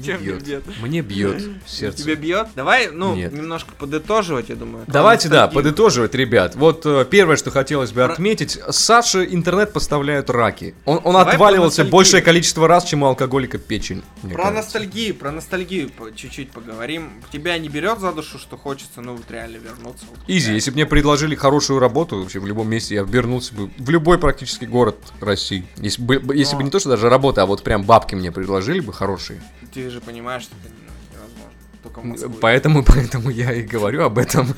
мне бьет.
бьет?
Мне бьет сердце.
Тебя бьет? Давай, ну,
Нет.
немножко подытоживать, я думаю.
Давайте, да, подытоживать, ребят. Вот э, первое, что хотелось бы отметить. Саше интернет поставляют раки. Он, он отваливался большее количество раз, чем у алкоголика печень.
Про
кажется.
ностальгию, про ностальгию чуть-чуть поговорим. Тебя не берет за душу, что хочется, ну, вот реально вернуться. вот
Изи, если бы мне предложили хорошую работу вообще в любом месте, я вернулся бы в любой практически город России. Если бы, если бы не то, что даже работа, а вот прям бабки мне предложили бы хорошие.
Ты же понимаешь, что это ну, невозможно. Только в Москву.
Поэтому, поэтому я и говорю об этом.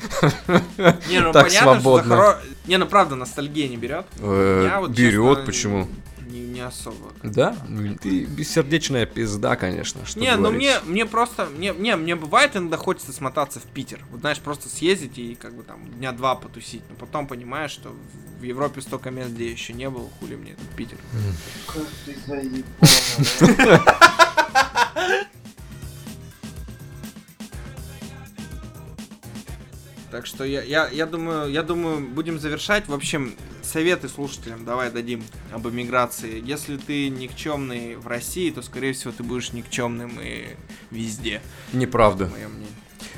Не, ну
так
понятно,
свободно.
хоро- Не, ну правда, ностальгия не берет.
Э,
вот,
Берет,
честно,
почему?
Не, не особо.
Да? Ты бессердечная пизда, конечно. Что
не, ну
говорить.
мне, мне просто, мне, не, мне бывает иногда хочется смотаться в Питер. Вот знаешь, просто съездить и как бы там дня два потусить. Но потом понимаешь, что в- Европе столько мест, где я еще не был, хули мне этот Питер. Так что я, я, я думаю, я думаю, будем завершать. В общем, советы слушателям давай дадим об эмиграции. Если ты никчемный в России, то, скорее всего, ты будешь никчемным и везде,
Неправда.
мое мнение.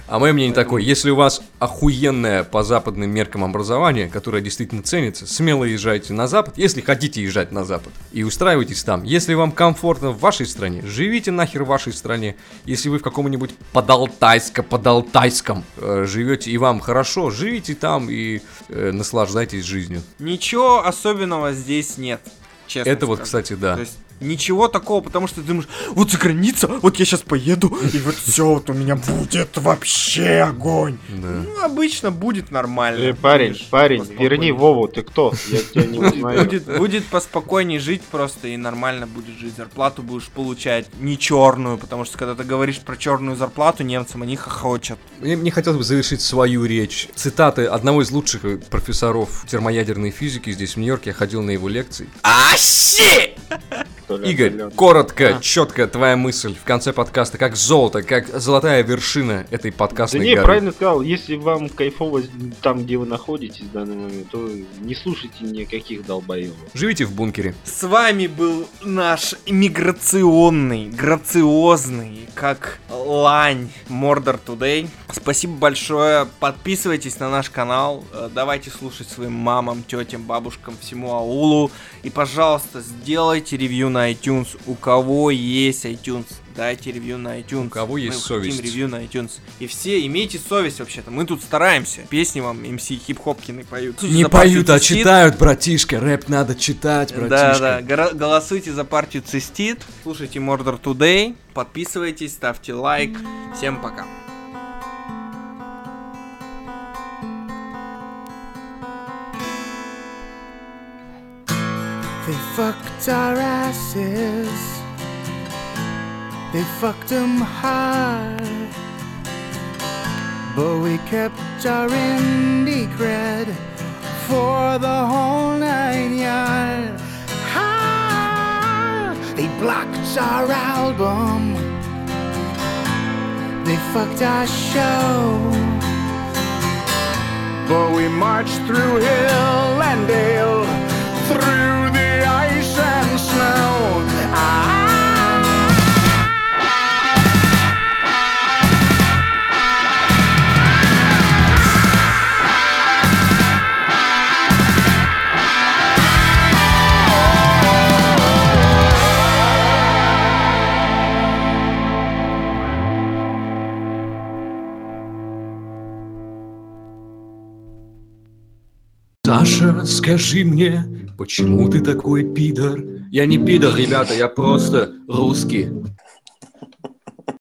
А мое мнение такое, если у вас охуенное по западным меркам образование, которое действительно ценится, смело езжайте на Запад, если хотите езжать на Запад, и устраивайтесь там. Если вам комфортно в вашей стране, живите нахер в вашей стране. Если вы в каком-нибудь подалтайско подалтайском э, живете и вам хорошо, живите там и э, наслаждайтесь жизнью.
Ничего особенного здесь нет. Честно
Это вот,
скажу.
кстати, да.
То есть ничего такого, потому что ты думаешь, вот за граница, вот я сейчас поеду, и вот все вот у меня будет вообще огонь.
Да.
Ну, обычно будет нормально.
Э, парень,
Будешь
парень, верни Вову, ты кто? Я тебя не узнаю.
Будет, будет поспокойнее жить просто и нормально будет жить. Зарплату будешь получать не черную, потому что когда ты говоришь про черную зарплату немцам, они хохочут.
Мне, мне хотелось бы завершить свою речь. Цитаты одного из лучших э, профессоров термоядерной физики здесь, в Нью-Йорке. Я ходил на его лекции.
Толя,
Игорь,
Толя.
коротко, четко твоя мысль в конце подкаста, как золото, как золотая вершина этой
Да
подкастной
не,
горы.
правильно сказал, если вам кайфово там, где вы находитесь в данный момент, то не слушайте никаких долбоебов.
Живите в бункере.
С вами был наш иммиграционный, грациозный, как лань Мордор Today. Спасибо большое. Подписывайтесь на наш канал. э, Давайте слушать своим мамам, тетям, бабушкам, всему аулу. И, пожалуйста, сделайте ревью на iTunes. У кого есть iTunes, дайте ревью на iTunes.
У кого есть
Мы хотим
совесть.
ревью на iTunes. И все имейте совесть вообще-то. Мы тут стараемся. Песни вам МС Хип-Хопкины поют.
Не
За
поют, а
Цистит.
читают, братишка. Рэп надо читать,
Да,
братишка.
да, гора- голосуйте за партию Цистит, слушайте Murder Today, подписывайтесь, ставьте лайк. Всем пока.
They fucked our asses. They fucked them hard. But we kept our indie cred for the whole nine yards. Ah, they blocked our album. They fucked our show. But we marched through hill and dale, through the ice and snow. Ah,
Саша, скажи мне, почему ты такой пидор? Я не пидор, ребята, я просто русский.